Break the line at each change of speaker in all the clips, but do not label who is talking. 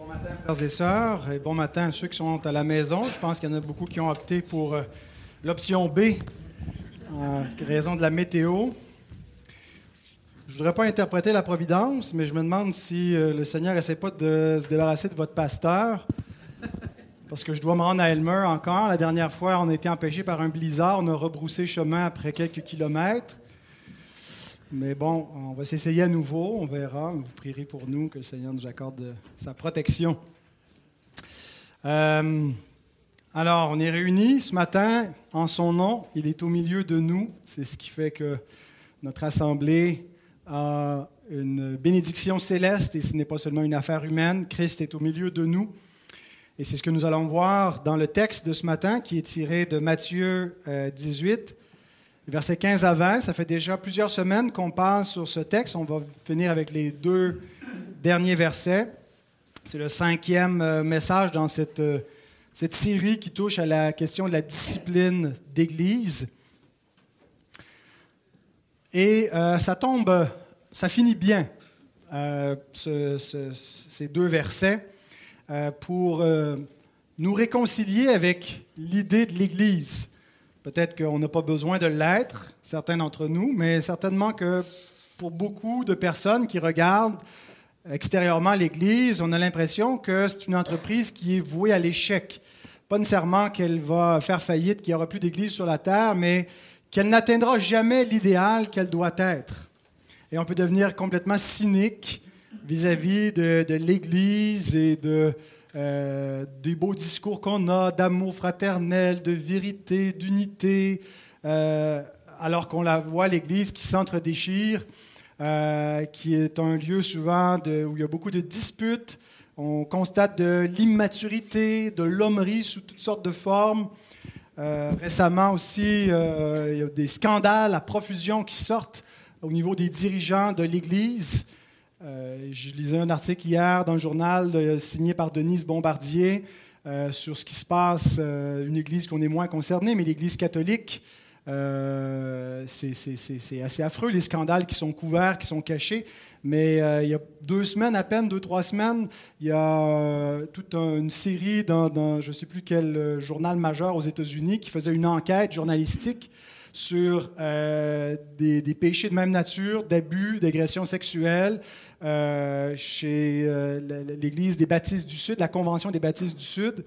Bon matin, frères et sœurs, et bon matin à ceux qui sont à la maison. Je pense qu'il y en a beaucoup qui ont opté pour euh, l'option B, en raison de la météo. Je ne voudrais pas interpréter la providence, mais je me demande si euh, le Seigneur n'essaie pas de se débarrasser de votre pasteur, parce que je dois me rendre à Elmer encore. La dernière fois, on a été empêché par un blizzard, on a rebroussé chemin après quelques kilomètres. Mais bon, on va s'essayer à nouveau, on verra. Vous prierez pour nous que le Seigneur nous accorde sa protection. Euh, alors, on est réunis ce matin en son nom. Il est au milieu de nous. C'est ce qui fait que notre assemblée a une bénédiction céleste et ce n'est pas seulement une affaire humaine. Christ est au milieu de nous. Et c'est ce que nous allons voir dans le texte de ce matin qui est tiré de Matthieu 18 euh, Versets 15 à 20, ça fait déjà plusieurs semaines qu'on passe sur ce texte. On va finir avec les deux derniers versets. C'est le cinquième euh, message dans cette, euh, cette série qui touche à la question de la discipline d'Église. Et euh, ça tombe, ça finit bien, ces deux versets, pour nous réconcilier avec l'idée de l'Église. Peut-être qu'on n'a pas besoin de l'être, certains d'entre nous, mais certainement que pour beaucoup de personnes qui regardent extérieurement l'Église, on a l'impression que c'est une entreprise qui est vouée à l'échec. Pas nécessairement qu'elle va faire faillite, qu'il n'y aura plus d'Église sur la terre, mais qu'elle n'atteindra jamais l'idéal qu'elle doit être. Et on peut devenir complètement cynique vis-à-vis de, l'Église et de, euh, des beaux discours qu'on a d'amour fraternel, de vérité, d'unité, euh, alors qu'on la voit, l'Église qui s'entre-déchire, euh, qui est un lieu souvent où il y a beaucoup de disputes. On constate de l'immaturité, de l'hommerie sous toutes sortes de formes. récemment aussi, il y a des scandales à profusion qui sortent au niveau des dirigeants de l'Église. Euh, je lisais un article hier dans le journal euh, signé par Denise Bombardier euh, sur ce qui se passe, une église qu'on est moins concerné, mais l'église catholique. c'est assez affreux les scandales qui sont couverts, qui sont cachés. Mais il y a deux semaines à peine, deux, trois semaines, il y a toute une série dans, je ne sais plus quel journal majeur aux États-Unis qui faisait une enquête journalistique sur des, des, péchés de même nature, d'abus, d'agressions sexuelles, euh, chez euh, l'Église des Baptistes du Sud, la Convention des Baptistes du Sud.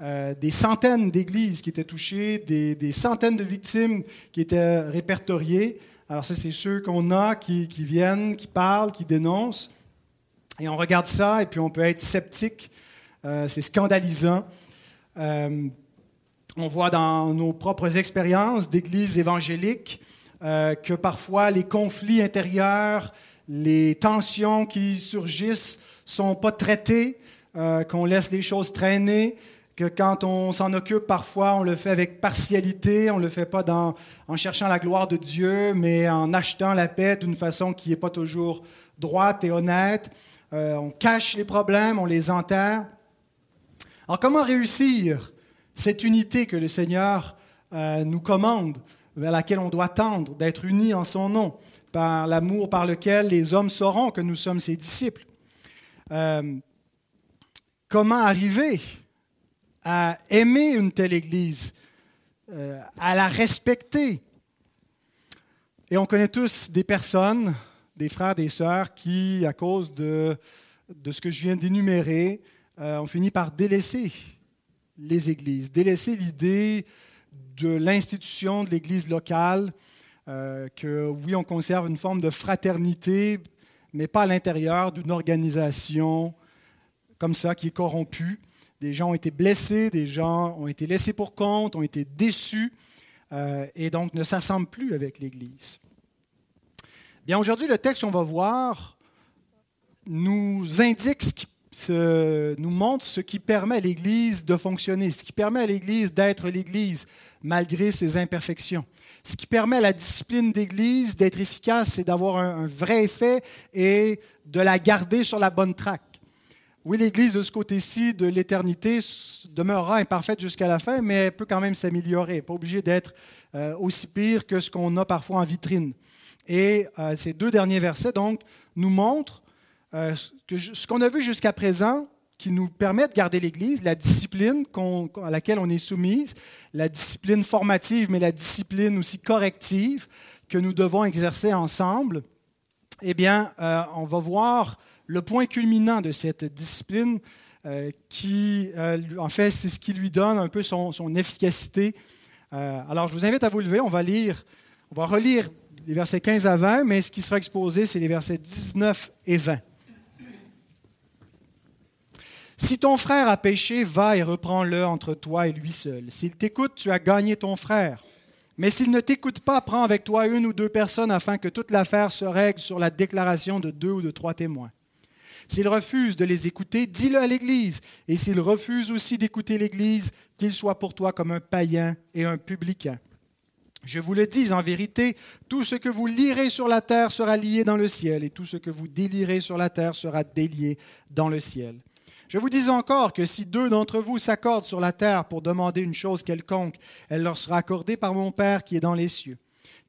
Euh, des centaines d'églises qui étaient touchées, des, centaines de victimes qui étaient répertoriées. Alors ça, c'est ceux qu'on a qui, viennent, qui parlent, qui dénoncent. Et on regarde ça et puis on peut être sceptique. c'est scandalisant. on voit dans nos propres expériences d'églises évangéliques que parfois les conflits intérieurs, les tensions qui surgissent sont pas traitées, euh, qu'on laisse les choses traîner, que quand on s'en occupe, parfois on le fait avec partialité, on le fait pas en cherchant la gloire de Dieu, mais en achetant la paix d'une façon qui n'est pas toujours droite et honnête. Euh, on cache les problèmes, on les enterre. Alors comment réussir cette unité que le Seigneur euh, nous commande, vers laquelle on doit tendre, d'être unis en son nom par l'amour par lequel les hommes sauront que nous sommes ses disciples. Euh, comment arriver à aimer une telle Église, euh, à la respecter? Et on connaît tous des personnes, des frères, des sœurs, qui, à cause de, de ce que je viens d'énumérer, euh, ont fini par délaisser les églises, délaisser l'idée de l'institution de l'Église locale, euh, que oui, on conserve une forme de fraternité, mais pas à l'intérieur d'une organisation comme ça qui est corrompue. Des gens ont été blessés, des gens ont été laissés pour compte, ont été déçus euh, et donc ne s'assemblent plus avec l'Église. Bien, aujourd'hui, le texte qu'on va voir nous indique, ce qui, nous montre ce qui permet à l'Église de fonctionner, ce qui permet à l'Église d'être l'Église malgré ses imperfections. Ce qui permet à la discipline d'Église d'être efficace, c'est d'avoir un, vrai effet et de la garder sur la bonne traque. Oui, l'Église de ce côté-ci de l'éternité demeurera imparfaite jusqu'à la fin, mais elle peut quand même s'améliorer. Pas obligé d'être euh, aussi pire que ce qu'on a parfois en vitrine. Et euh, ces deux derniers versets, donc, nous montrent euh, que ce qu'on a vu jusqu'à présent, qui nous permet de garder l'Église, la discipline à laquelle on est soumise, la discipline formative, mais la discipline aussi corrective que nous devons exercer ensemble, eh bien, euh, on va voir le point culminant de cette discipline euh, qui, euh, en fait, c'est ce qui lui donne un peu son, son efficacité. alors, je vous invite à vous lever. On va lire, on va relire les versets 15 à 20, mais ce qui sera exposé, c'est les versets 19 et 20. Si ton frère a péché, va et reprends-le entre toi et lui seul. S'il t'écoute, tu as gagné ton frère. Mais s'il ne t'écoute pas, prends avec toi une ou deux personnes afin que toute l'affaire se règle sur la déclaration de deux ou de trois témoins. S'il refuse de les écouter, dis-le à l'Église. Et s'il refuse aussi d'écouter l'Église, qu'il soit pour toi comme un païen et un publicain. Je vous le dis en vérité, tout ce que vous lirez sur la terre sera lié dans le ciel, et tout ce que vous délirez sur la terre sera délié dans le ciel. Je vous dis encore que si deux d'entre vous s'accordent sur la terre pour demander une chose quelconque, elle leur sera accordée par mon Père qui est dans les cieux.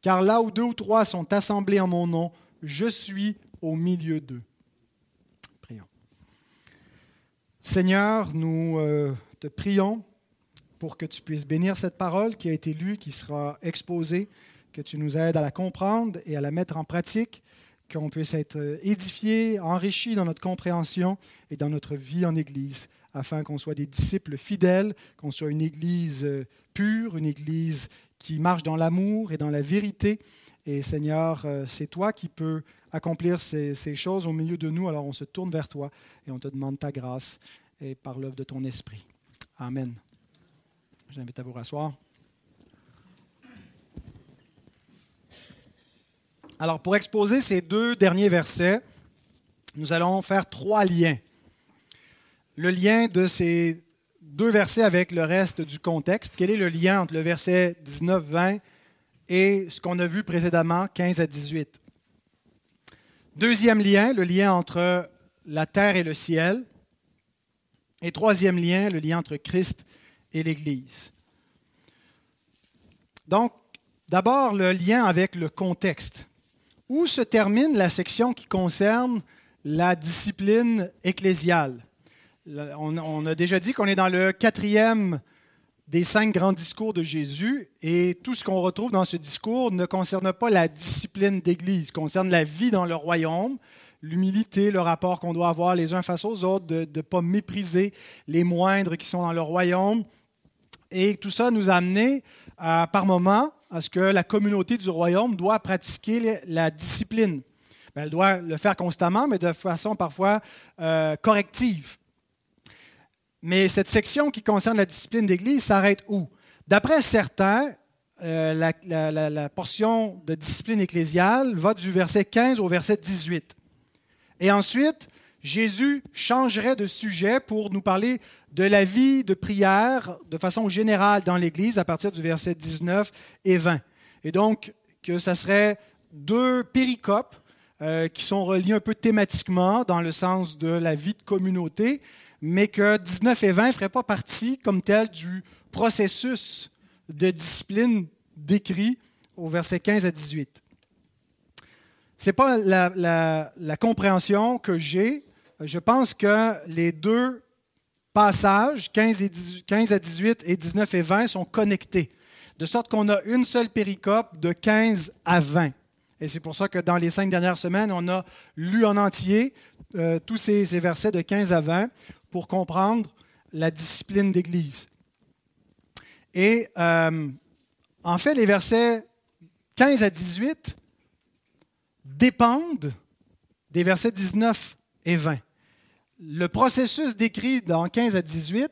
Car là où deux ou trois sont assemblés en mon nom, je suis au milieu d'eux. Prions. Seigneur, nous euh, te prions pour que tu puisses bénir cette parole qui a été lue, qui sera exposée, que tu nous aides à la comprendre et à la mettre en pratique qu'on puisse être euh, édifié, enrichi dans notre compréhension et dans notre vie en Église, afin qu'on soit des disciples fidèles, qu'on soit une Église euh, pure, une Église qui marche dans l'amour et dans la vérité. Et Seigneur, euh, c'est toi qui peux accomplir ces, ces, choses au milieu de nous. Alors on se tourne vers toi et on te demande ta grâce et par l'œuvre de ton esprit. Amen. J'invite à vous rasseoir. Alors, pour exposer ces deux derniers versets, nous allons faire trois liens. Le lien de ces deux versets avec le reste du contexte. Quel est le lien entre le verset 19-20 et ce qu'on a vu précédemment, 15 à 18? Deuxième lien, le lien entre la terre et le ciel. Et troisième lien, le lien entre Christ et l'Église. Donc, d'abord, le lien avec le contexte où se termine la section qui concerne la discipline ecclésiale? On, a déjà dit qu'on est dans le quatrième des cinq grands discours de Jésus et tout ce qu'on retrouve dans ce discours ne concerne pas la discipline d'Église, concerne la vie dans le royaume, l'humilité, le rapport qu'on doit avoir les uns face aux autres, de ne pas mépriser les moindres qui sont dans le royaume. Et tout ça nous a amené par moments à ce que la communauté du royaume doit pratiquer la discipline. Ben, elle doit le faire constamment, mais de façon parfois euh, corrective. Mais cette section qui concerne la discipline d'Église s'arrête où? D'après certains, euh, la, la, portion de discipline ecclésiale va du verset 15 au verset 18. Et ensuite, Jésus changerait de sujet pour nous parler de la vie de prière de façon générale dans l'Église à partir du verset 19 et 20. Et donc, que ça serait deux péricopes euh, qui sont reliés un peu thématiquement dans le sens de la vie de communauté, mais que 19 et 20 ne feraient pas partie comme tel du processus de discipline décrit au verset 15 à 18. Ce n'est pas la, la compréhension que j'ai. Je pense que les deux passages, 15, et 15 à 18 et 19 et 20, sont connectés, de sorte qu'on a une seule péricope de 15 à 20. Et c'est pour ça que dans les cinq dernières semaines, on a lu en entier euh, tous ces, versets de 15 à 20 pour comprendre la discipline d'Église. Et euh, en fait, les versets 15 à 18 dépendent des versets 19 et 20 le processus décrit dans 15 à 18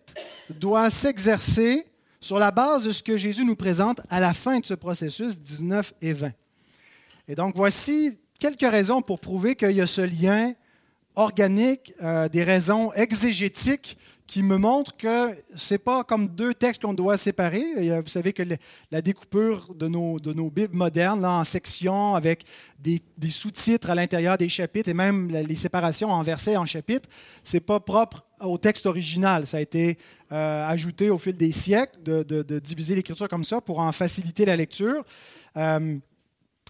doit s'exercer sur la base de ce que Jésus nous présente à la fin de ce processus, 19 et 20. Et donc voici quelques raisons pour prouver qu'il y a ce lien organique, euh, des raisons exégétiques qui me montre que ce n'est pas comme deux textes qu'on doit séparer. Vous savez que la découpure de nos, de nos Bibles modernes en sections avec des, sous-titres à l'intérieur des chapitres et même les séparations en versets et en chapitres, ce n'est pas propre au texte original. Ça a été euh, ajouté au fil des siècles de, diviser l'écriture comme ça pour en faciliter la lecture. Euh,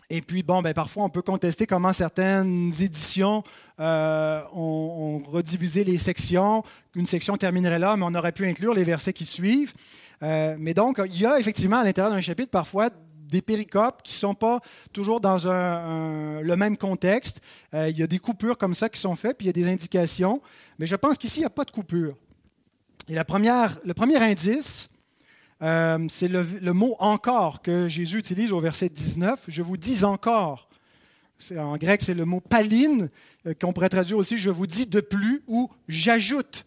Et puis, bon, ben, parfois, on peut contester comment certaines éditions euh, ont, redivisé les sections. Une section terminerait là, mais on aurait pu inclure les versets qui suivent. Euh, mais donc, il y a effectivement à l'intérieur d'un chapitre parfois des péricopes qui ne sont pas toujours dans le même contexte. Euh, il y a des coupures comme ça qui sont faites, puis il y a des indications. Mais je pense qu'ici, il n'y a pas de coupure. Et la première, le premier indice, euh, c'est le, mot encore que Jésus utilise au verset 19. Je vous dis encore. En grec, c'est le mot paline, euh, qu'on pourrait traduire aussi je vous dis de plus ou j'ajoute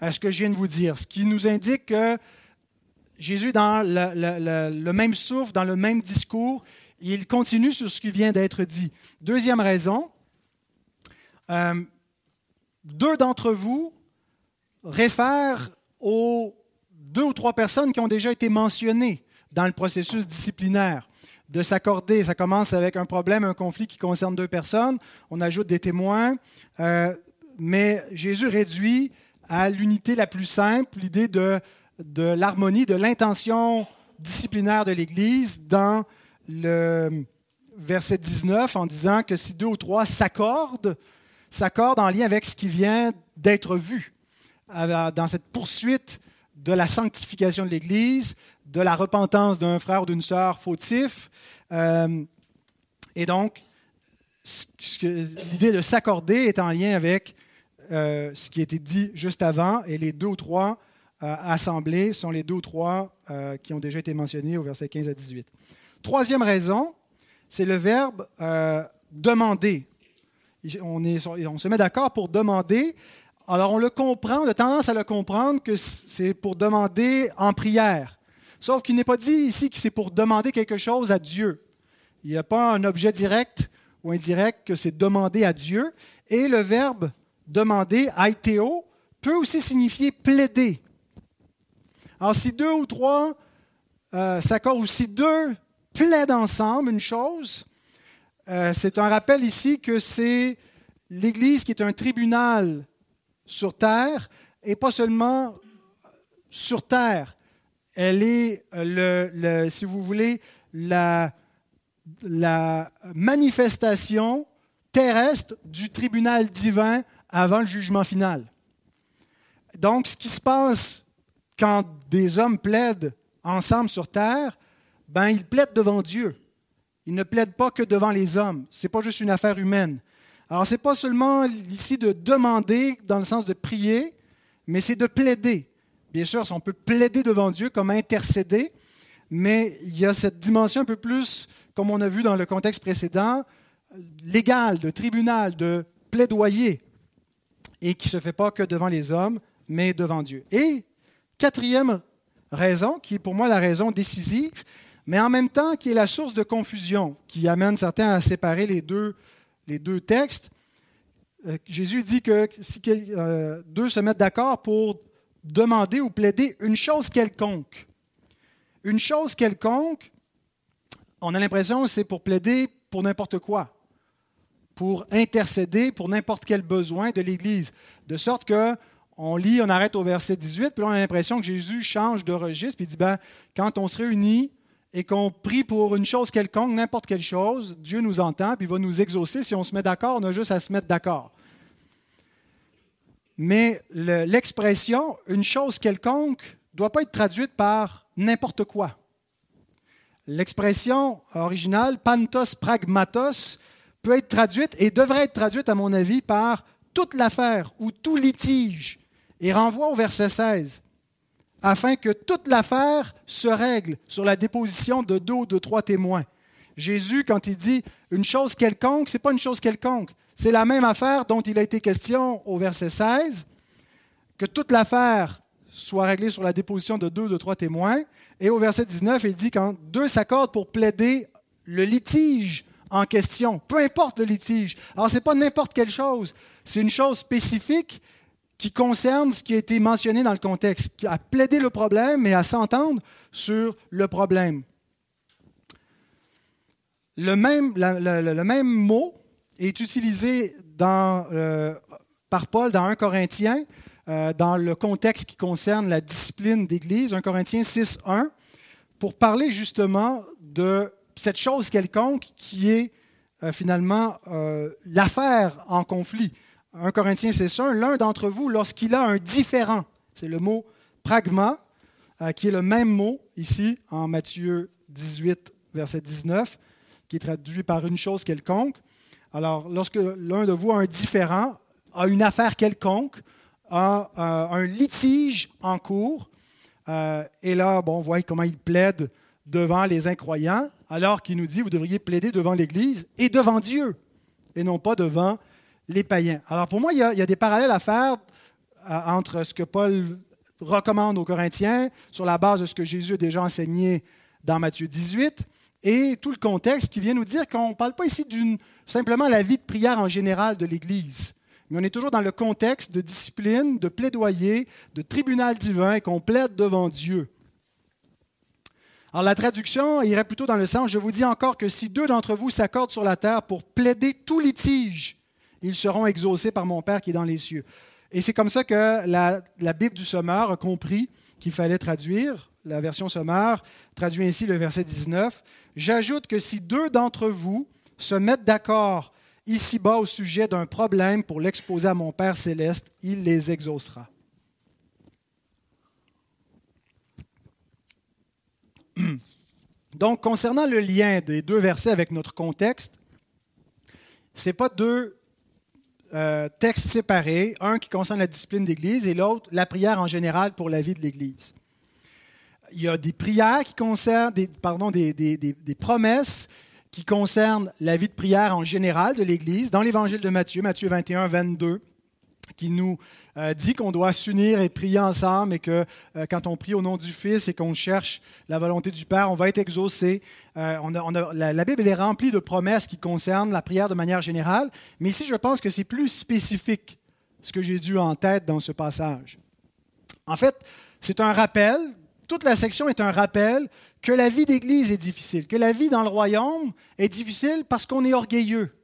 à ce que je viens de vous dire. Ce qui nous indique que Jésus, dans le, même souffle, dans le même discours, il continue sur ce qui vient d'être dit. Deuxième raison, euh, deux d'entre vous réfèrent aux deux ou trois personnes qui ont déjà été mentionnées dans le processus disciplinaire. De s'accorder, ça commence avec un problème, un conflit qui concerne deux personnes, on ajoute des témoins, euh, mais Jésus réduit à l'unité la plus simple l'idée de, de l'harmonie, de l'intention disciplinaire de l'Église dans le verset 19 en disant que si deux ou trois s'accordent, s'accordent en lien avec ce qui vient d'être vu dans cette poursuite de la sanctification de l'Église, de la repentance d'un frère ou d'une sœur fautif. Euh, et donc, l'idée de s'accorder est en lien avec euh, ce qui a été dit juste avant, et les deux ou trois euh, assemblées sont les deux ou trois qui ont déjà été mentionnés au verset 15 à 18. Troisième raison, c'est le verbe demander. On se met d'accord pour demander, alors on le comprend, on a tendance à le comprendre que c'est pour demander en prière. Sauf qu'il n'est pas dit ici que c'est pour demander quelque chose à Dieu. Il n'y a pas un objet direct ou indirect que c'est demander à Dieu. Et le verbe demander, aiteo, peut aussi signifier plaider. Alors si deux ou trois euh, s'accordent, ou si deux plaident ensemble une chose, euh, c'est un rappel ici que c'est l'Église qui est un tribunal sur terre, et pas seulement sur terre. Elle est, le, si vous voulez, la, la manifestation terrestre du tribunal divin avant le jugement final. Donc, ce qui se passe quand des hommes plaident ensemble sur terre, ben, ils plaident devant Dieu. Ils ne plaident pas que devant les hommes. Ce n'est pas juste une affaire humaine. Alors, ce n'est pas seulement ici de demander dans le sens de prier, mais c'est de plaider. Bien sûr, on peut plaider devant Dieu comme intercéder, mais il y a cette dimension un peu plus, comme on a vu dans le contexte précédent, légale, de tribunal, de plaidoyer, et qui ne se fait pas que devant les hommes, mais devant Dieu. Et quatrième raison, qui est pour moi la raison décisive, mais en même temps qui est la source de confusion, qui amène certains à séparer les deux les deux textes, euh, Jésus dit que si euh, deux se mettent d'accord pour demander ou plaider une chose quelconque, une chose quelconque, on a l'impression que c'est pour plaider pour n'importe quoi, pour intercéder pour n'importe quel besoin de l'Église. De sorte que on lit, on arrête au verset 18, puis là, on a l'impression que Jésus change de registre, puis il dit, ben, quand on se réunit et qu'on prie pour une chose quelconque, n'importe quelle chose, Dieu nous entend, puis va nous exaucer. Si on se met d'accord, on a juste à se mettre d'accord. Mais l'expression une chose quelconque ne doit pas être traduite par n'importe quoi. L'expression originale pantos pragmatos peut être traduite et devrait être traduite, à mon avis, par toute l'affaire ou tout litige et renvoie au verset 16 afin que toute l'affaire se règle sur la déposition de deux ou de trois témoins. Jésus, quand il dit une chose quelconque, ce n'est pas une chose quelconque. C'est la même affaire dont il a été question au verset 16, que toute l'affaire soit réglée sur la déposition de deux ou de trois témoins. Et au verset 19, il dit quand deux s'accordent pour plaider le litige en question, peu importe le litige. Alors, ce n'est pas n'importe quelle chose, c'est une chose spécifique qui concerne ce qui a été mentionné dans le contexte, à plaider le problème et à s'entendre sur le problème. Le même, le même mot est utilisé euh, par Paul dans 1 Corinthiens, euh, dans le contexte qui concerne la discipline d'Église, 1 Corinthiens 6, 1, pour parler justement de cette chose quelconque qui est euh, finalement l'affaire en conflit. 1 Corinthiens, c'est ça. L'un d'entre vous, lorsqu'il a un différent, c'est le mot pragma, euh, qui est le même mot ici en Matthieu 18, verset 19, qui est traduit par une chose quelconque. Alors, lorsque l'un de vous a un différent, a une affaire quelconque, a un litige en cours, et là, bon, on comment il plaide devant les incroyants, alors qu'il nous dit, vous devriez plaider devant l'Église et devant Dieu, et non pas devant les païens. Alors pour moi, il y a, des parallèles à faire euh, entre ce que Paul recommande aux Corinthiens sur la base de ce que Jésus a déjà enseigné dans Matthieu 18 et tout le contexte qui vient nous dire qu'on ne parle pas ici d'une simplement la vie de prière en général de l'Église, mais on est toujours dans le contexte de discipline, de plaidoyer, de tribunal divin qu'on plaide devant Dieu. Alors la traduction irait plutôt dans le sens, je vous dis encore que si deux d'entre vous s'accordent sur la terre pour plaider tout litige, ils seront exaucés par mon Père qui est dans les cieux. Et c'est comme ça que la, Bible du Sommeur a compris qu'il fallait traduire. La version Sommeur traduit ainsi le verset 19. J'ajoute que si deux d'entre vous se mettent d'accord ici-bas au sujet d'un problème pour l'exposer à mon Père céleste, il les exaucera. Donc, concernant le lien des deux versets avec notre contexte, ce n'est pas deux euh, textes séparés, un qui concerne la discipline d'Église et l'autre la prière en général pour la vie de l'Église. Il y a des prières qui concernent, des, pardon, des, des promesses qui concernent la vie de prière en général de l'Église dans l'Évangile de Matthieu, Matthieu 21, 22 qui nous euh, dit qu'on doit s'unir et prier ensemble et que euh, quand on prie au nom du Fils et qu'on cherche la volonté du Père, on va être exaucé. Euh, la, Bible est remplie de promesses qui concernent la prière de manière générale, mais ici je pense que c'est plus spécifique ce que j'ai dû en tête dans ce passage. En fait, c'est un rappel, toute la section est un rappel que la vie d'Église est difficile, que la vie dans le royaume est difficile parce qu'on est orgueilleux.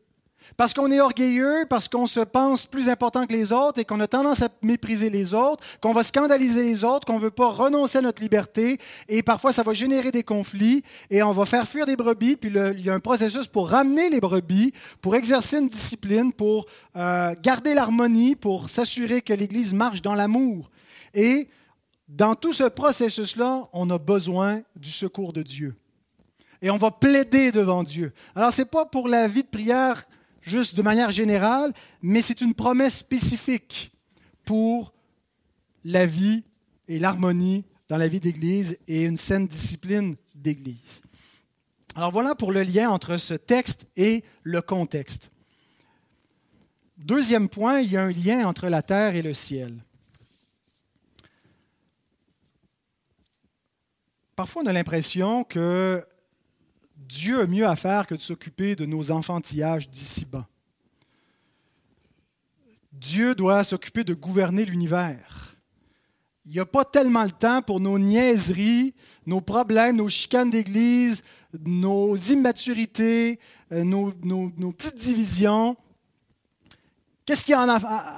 Parce qu'on est orgueilleux, parce qu'on se pense plus important que les autres et qu'on a tendance à mépriser les autres, qu'on va scandaliser les autres, qu'on ne veut pas renoncer à notre liberté. Et parfois, ça va générer des conflits et on va faire fuir des brebis. Puis il y a un processus pour ramener les brebis, pour exercer une discipline, pour euh, garder l'harmonie, pour s'assurer que l'Église marche dans l'amour. Et dans tout ce processus-là, on a besoin du secours de Dieu. Et on va plaider devant Dieu. Alors, ce n'est pas pour la vie de prière juste de manière générale, mais c'est une promesse spécifique pour la vie et l'harmonie dans la vie d'Église et une saine discipline d'Église. Alors voilà pour le lien entre ce texte et le contexte. Deuxième point, il y a un lien entre la terre et le ciel. Parfois, on a l'impression que Dieu a mieux à faire que de s'occuper de nos enfantillages d'ici-bas. Dieu doit s'occuper de gouverner l'univers. Il n'y a pas tellement le temps pour nos niaiseries, nos problèmes, nos chicanes d'église, nos immaturités, euh, nos, nos petites divisions. Qu'est-ce qu'il y a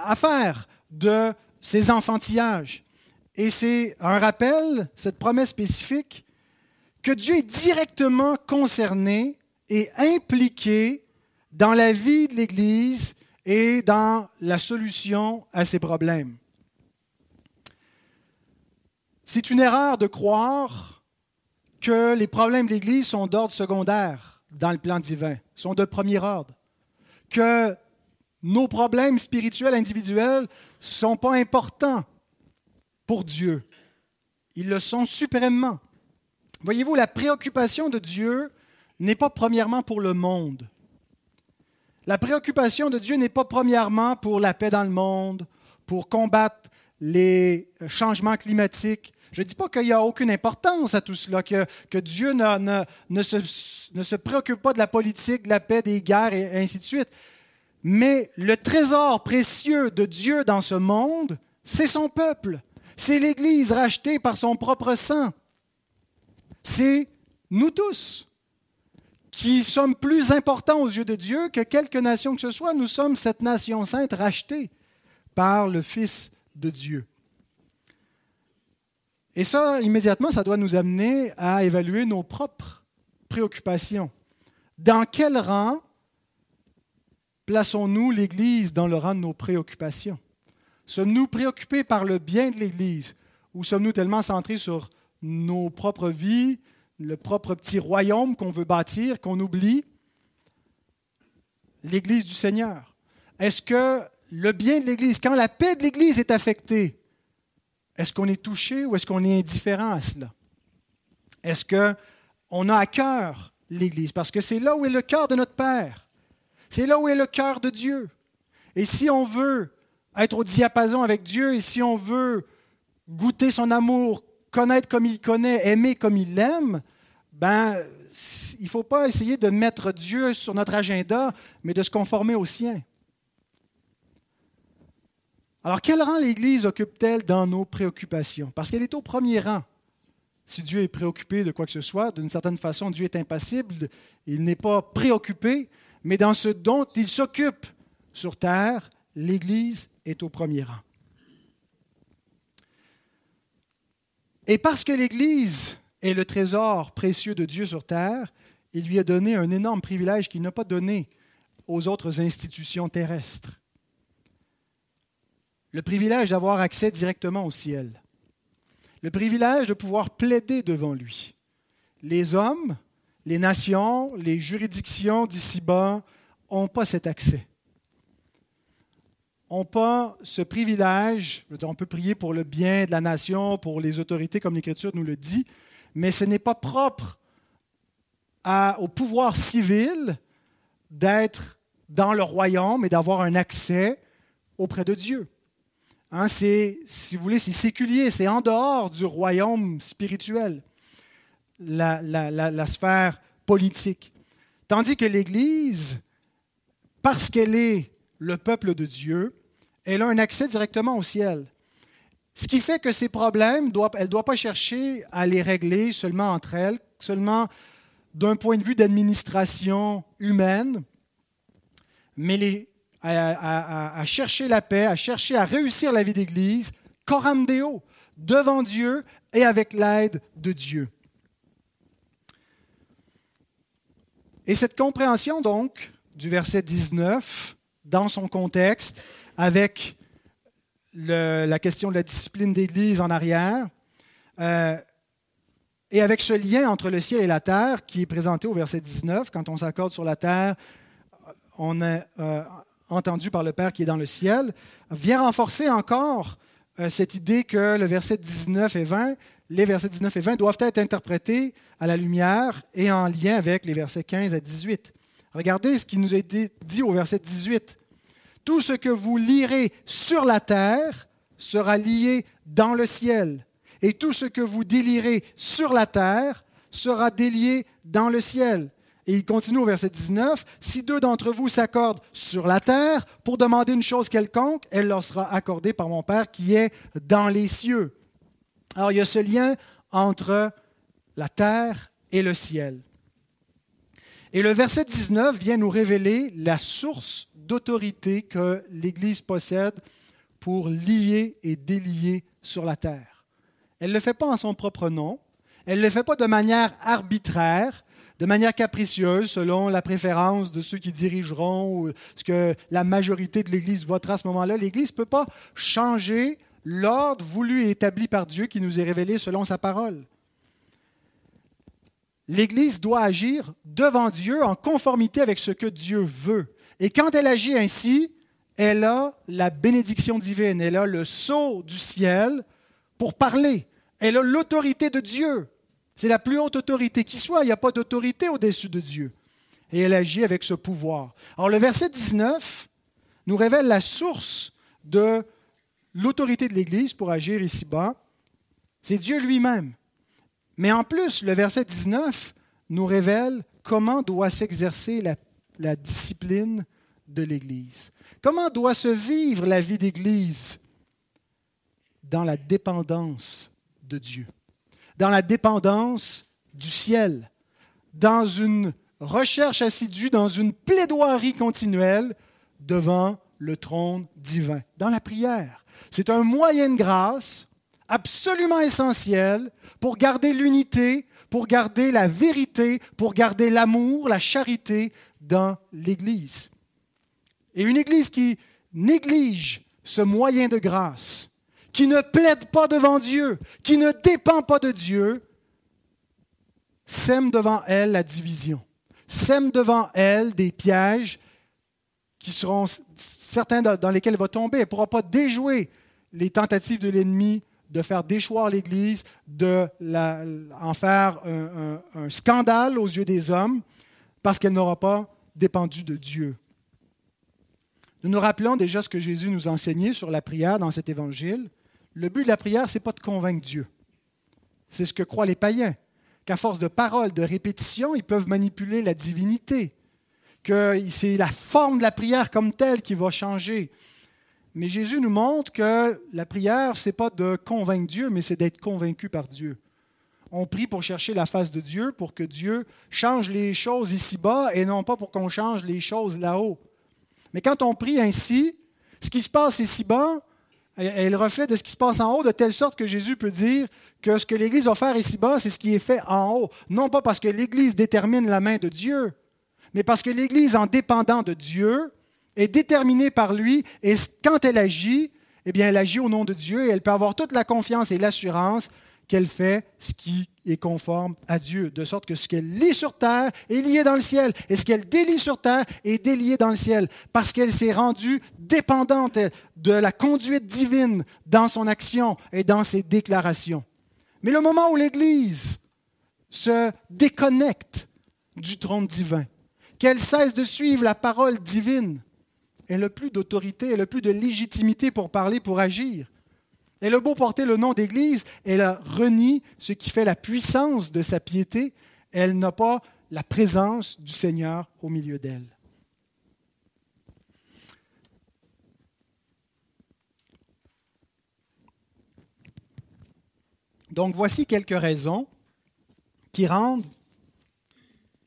à faire de ces enfantillages? Et c'est un rappel, cette promesse spécifique, que Dieu est directement concerné et impliqué dans la vie de l'Église et dans la solution à ses problèmes. C'est une erreur de croire que les problèmes de l'Église sont d'ordre secondaire dans le plan divin, sont de premier ordre, que nos problèmes spirituels individuels ne sont pas importants pour Dieu. Ils le sont suprêmement. Voyez-vous, la préoccupation de Dieu n'est pas premièrement pour le monde. La préoccupation de Dieu n'est pas premièrement pour la paix dans le monde, pour combattre les changements climatiques. Je ne dis pas qu'il n'y a aucune importance à tout cela, que, Dieu ne, se, ne se préoccupe pas de la politique, de la paix, des guerres et ainsi de suite. Mais le trésor précieux de Dieu dans ce monde, c'est son peuple. C'est l'Église rachetée par son propre sang c'est nous tous qui sommes plus importants aux yeux de Dieu que quelque nation que ce soit. Nous sommes cette nation sainte rachetée par le Fils de Dieu. Et ça, immédiatement, ça doit nous amener à évaluer nos propres préoccupations. Dans quel rang plaçons-nous l'Église dans le rang de nos préoccupations? Sommes-nous préoccupés par le bien de l'Église ou sommes-nous tellement centrés sur nos propres vies, le propre petit royaume qu'on veut bâtir, qu'on oublie l'Église du Seigneur? Est-ce que le bien de l'Église, quand la paix de l'Église est affectée, est-ce qu'on est touché ou est-ce qu'on est indifférent à cela? Est-ce qu'on a à cœur l'Église? Parce que c'est là où est le cœur de notre Père. C'est là où est le cœur de Dieu. Et si on veut être au diapason avec Dieu et si on veut goûter son amour, connaître comme il connaît, aimer comme il l'aime, ben, il ne faut pas essayer de mettre Dieu sur notre agenda, mais de se conformer au sien. Alors, quel rang l'Église occupe-t-elle dans nos préoccupations? Parce qu'elle est au premier rang. Si Dieu est préoccupé de quoi que ce soit, d'une certaine façon, Dieu est impassible, il n'est pas préoccupé, mais dans ce dont il s'occupe sur terre, l'Église est au premier rang. Et parce que l'Église est le trésor précieux de Dieu sur terre, il lui a donné un énorme privilège qu'il n'a pas donné aux autres institutions terrestres le privilège d'avoir accès directement au ciel, le privilège de pouvoir plaider devant lui. Les hommes, les nations, les juridictions d'ici-bas n'ont pas cet accès. N'ont pas ce privilège. On peut prier pour le bien de la nation, pour les autorités, comme l'Écriture nous le dit, mais ce n'est pas propre au pouvoir civil d'être dans le royaume et d'avoir un accès auprès de Dieu. Hein, c'est, si vous voulez, c'est séculier, c'est en dehors du royaume spirituel, la, la sphère politique. Tandis que l'Église, parce qu'elle est le peuple de Dieu, elle a un accès directement au ciel. Ce qui fait que ces problèmes, elle ne doit pas chercher à les régler seulement entre elles, seulement d'un point de vue d'administration humaine, mais les à, chercher la paix, à chercher à réussir la vie d'Église, coram deo, devant Dieu et avec l'aide de Dieu. Et cette compréhension, donc, du verset 19, dans son contexte, avec la question de la discipline d'Église en arrière, euh, et avec ce lien entre le ciel et la terre qui est présenté au verset 19, quand on s'accorde sur la terre, on est, euh, entendu par le Père qui est dans le ciel, vient renforcer encore euh, cette idée que verset 19 et 20, les versets 19 et 20 doivent être interprétés à la lumière et en lien avec les versets 15 à 18. Regardez ce qui nous est dit au verset 18. Tout ce que vous lirez sur la terre sera lié dans le ciel, et tout ce que vous délirez sur la terre sera délié dans le ciel. Et il continue au verset 19, Si deux d'entre vous s'accordent sur la terre pour demander une chose quelconque, elle leur sera accordée par mon Père qui est dans les cieux. Alors il y a ce lien entre la terre et le ciel. Et le verset 19 vient nous révéler la source d'autorité que l'Église possède pour lier et délier sur la terre. Elle ne le fait pas en son propre nom, elle ne le fait pas de manière arbitraire, de manière capricieuse, selon la préférence de ceux qui dirigeront ou ce que la majorité de l'Église votera à ce moment-là. L'Église ne peut pas changer l'ordre voulu et établi par Dieu qui nous est révélé selon sa parole. L'Église doit agir devant Dieu en conformité avec ce que Dieu veut. Et quand elle agit ainsi, elle a la bénédiction divine, elle a le sceau du ciel pour parler, elle a l'autorité de Dieu. C'est la plus haute autorité qui soit. Il n'y a pas d'autorité au-dessus de Dieu. Et elle agit avec ce pouvoir. Alors le verset 19 nous révèle la source de l'autorité de l'Église pour agir ici-bas. C'est Dieu lui-même. Mais en plus, le verset 19 nous révèle comment doit s'exercer la, discipline de l'Église. Comment doit se vivre la vie d'Église? Dans la dépendance de Dieu dans la dépendance du ciel, dans une recherche assidue, dans une plaidoirie continuelle devant le trône divin, dans la prière. C'est un moyen de grâce absolument essentiel pour garder l'unité, pour garder la vérité, pour garder l'amour, la charité dans l'Église. Et une Église qui néglige ce moyen de grâce, qui ne plaide pas devant Dieu, qui ne dépend pas de Dieu, sème devant elle la division, sème devant elle des pièges qui seront certains dans lesquels elle va tomber. Elle ne pourra pas déjouer les tentatives de l'ennemi de faire déchoir l'Église, de en faire un scandale aux yeux des hommes, parce qu'elle n'aura pas dépendu de Dieu. Nous nous rappelons déjà ce que Jésus nous a enseigné sur la prière dans cet évangile. Le but de la prière, ce n'est pas de convaincre Dieu. C'est ce que croient les païens, qu'à force de paroles, de répétitions, ils peuvent manipuler la divinité, que c'est la forme de la prière comme telle qui va changer. Mais Jésus nous montre que la prière, ce n'est pas de convaincre Dieu, mais c'est d'être convaincu par Dieu. On prie pour chercher la face de Dieu, pour que Dieu change les choses ici-bas et non pas pour qu'on change les choses là-haut. Mais quand on prie ainsi, ce qui se passe ici-bas est le reflet de ce qui se passe en haut, de telle sorte que Jésus peut dire que ce que l'Église va faire ici-bas, c'est ce qui est fait en haut. Non pas parce que l'Église détermine la main de Dieu, mais parce que l'Église, en dépendant de Dieu, est déterminée par lui, et quand elle agit, eh bien, elle agit au nom de Dieu, et elle peut avoir toute la confiance et l'assurance qu'elle fait ce qui est conforme à Dieu, de sorte que ce qu'elle lit sur terre est lié dans le ciel, et ce qu'elle délie sur terre est délié dans le ciel, parce qu'elle s'est rendue dépendante de la conduite divine dans son action et dans ses déclarations. Mais le moment où l'Église se déconnecte du trône divin, qu'elle cesse de suivre la parole divine, elle n'a plus d'autorité, elle n'a plus de légitimité pour parler, pour agir. Elle a beau porter le nom d'Église, elle a renie ce qui fait la puissance de sa piété. Elle n'a pas la présence du Seigneur au milieu d'elle. Donc voici quelques raisons qui rendent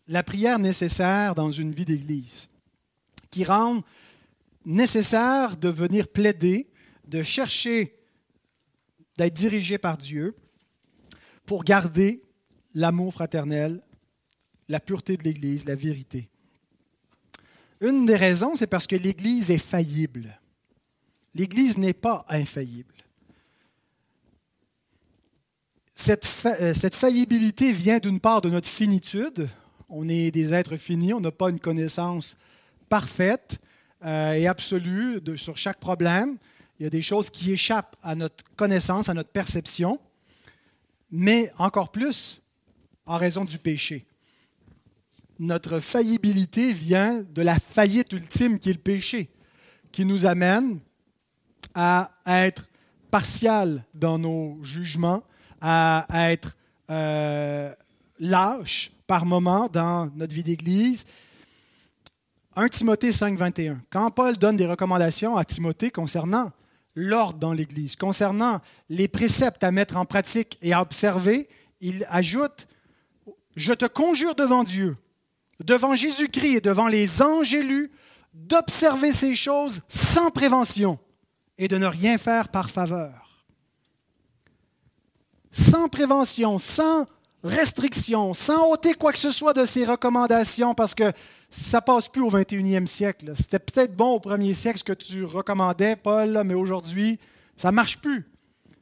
la prière nécessaire dans une vie d'Église, qui rendent nécessaire de venir plaider, de chercher d'être dirigé par Dieu pour garder l'amour fraternel, la pureté de l'Église, la vérité. Une des raisons, c'est parce que l'Église est faillible. L'Église n'est pas infaillible. Cette, euh, cette faillibilité vient d'une part de notre finitude. On est des êtres finis, on n'a pas une connaissance parfaite euh, et absolue de, sur chaque problème. Il y a des choses qui échappent à notre connaissance, à notre perception, mais encore plus en raison du péché. Notre faillibilité vient de la faillite ultime qui est le péché, qui nous amène à être partial dans nos jugements, à être euh, lâche par moment dans notre vie d'Église 1 Timothée 5, 21. Quand Paul donne des recommandations à Timothée concernant l'ordre dans l'Église. Concernant les préceptes à mettre en pratique et à observer, il ajoute, Je te conjure devant Dieu, devant Jésus-Christ et devant les anges élus, d'observer ces choses sans prévention et de ne rien faire par faveur. Sans prévention, sans restriction, sans ôter quoi que ce soit de ces recommandations, parce que ça passe plus au 21e siècle. C'était peut-être bon au premier siècle ce que tu recommandais, Paul, mais aujourd'hui, ça marche plus.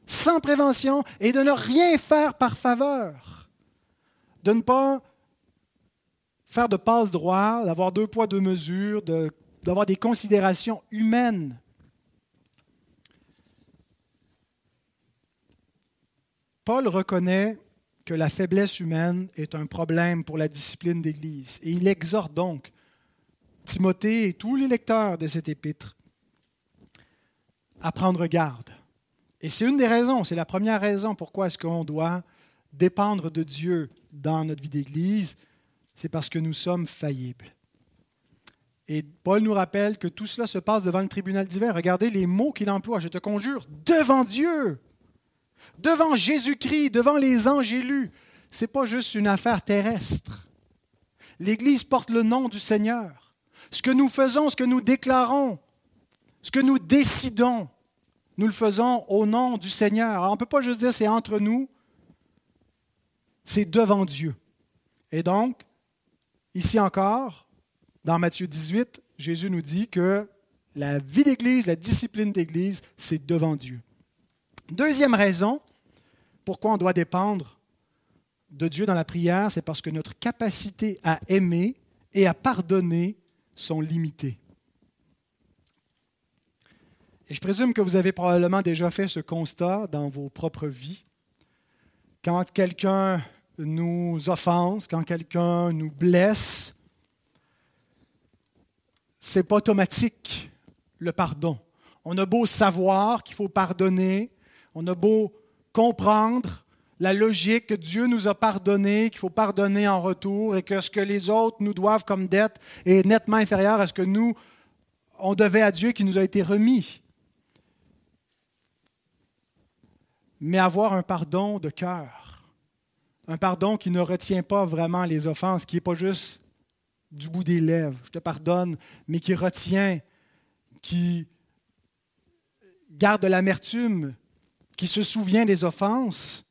Sans prévention et de ne rien faire par faveur. De ne pas faire de passe droit, d'avoir deux poids, deux mesures, d'avoir des considérations humaines. Paul reconnaît que la faiblesse humaine est un problème pour la discipline d'Église. Et il exhorte donc Timothée et tous les lecteurs de cet épître à prendre garde. Et c'est une des raisons, c'est la première raison pourquoi est-ce qu'on doit dépendre de Dieu dans notre vie d'Église, c'est parce que nous sommes faillibles. Et Paul nous rappelle que tout cela se passe devant le tribunal divin. Regardez les mots qu'il emploie, je te conjure, devant Dieu devant Jésus-Christ, devant les anges élus. Ce n'est pas juste une affaire terrestre. L'Église porte le nom du Seigneur. Ce que nous faisons, ce que nous déclarons, ce que nous décidons, nous le faisons au nom du Seigneur. on ne peut pas juste dire c'est entre nous. c'est devant Dieu. Et donc, ici encore, dans Matthieu 18, Jésus nous dit que la vie d'Église, la discipline d'Église, c'est devant Dieu. Deuxième raison pourquoi on doit dépendre de Dieu dans la prière, c'est parce que notre capacité à aimer et à pardonner sont limitées. Et je présume que vous avez probablement déjà fait ce constat dans vos propres vies. Quand quelqu'un nous offense, quand quelqu'un nous blesse, c'est pas automatique le pardon. On a beau savoir qu'il faut pardonner, on a beau comprendre la logique que Dieu nous a pardonné, qu'il faut pardonner en retour et que ce que les autres nous doivent comme dette est nettement inférieur à ce que nous, on devait à Dieu qui nous a été remis. Mais avoir un pardon de cœur, un pardon qui ne retient pas vraiment les offenses, qui n'est pas juste du bout des lèvres, je te pardonne, mais qui retient, qui garde l'amertume, qui se souvient des offenses,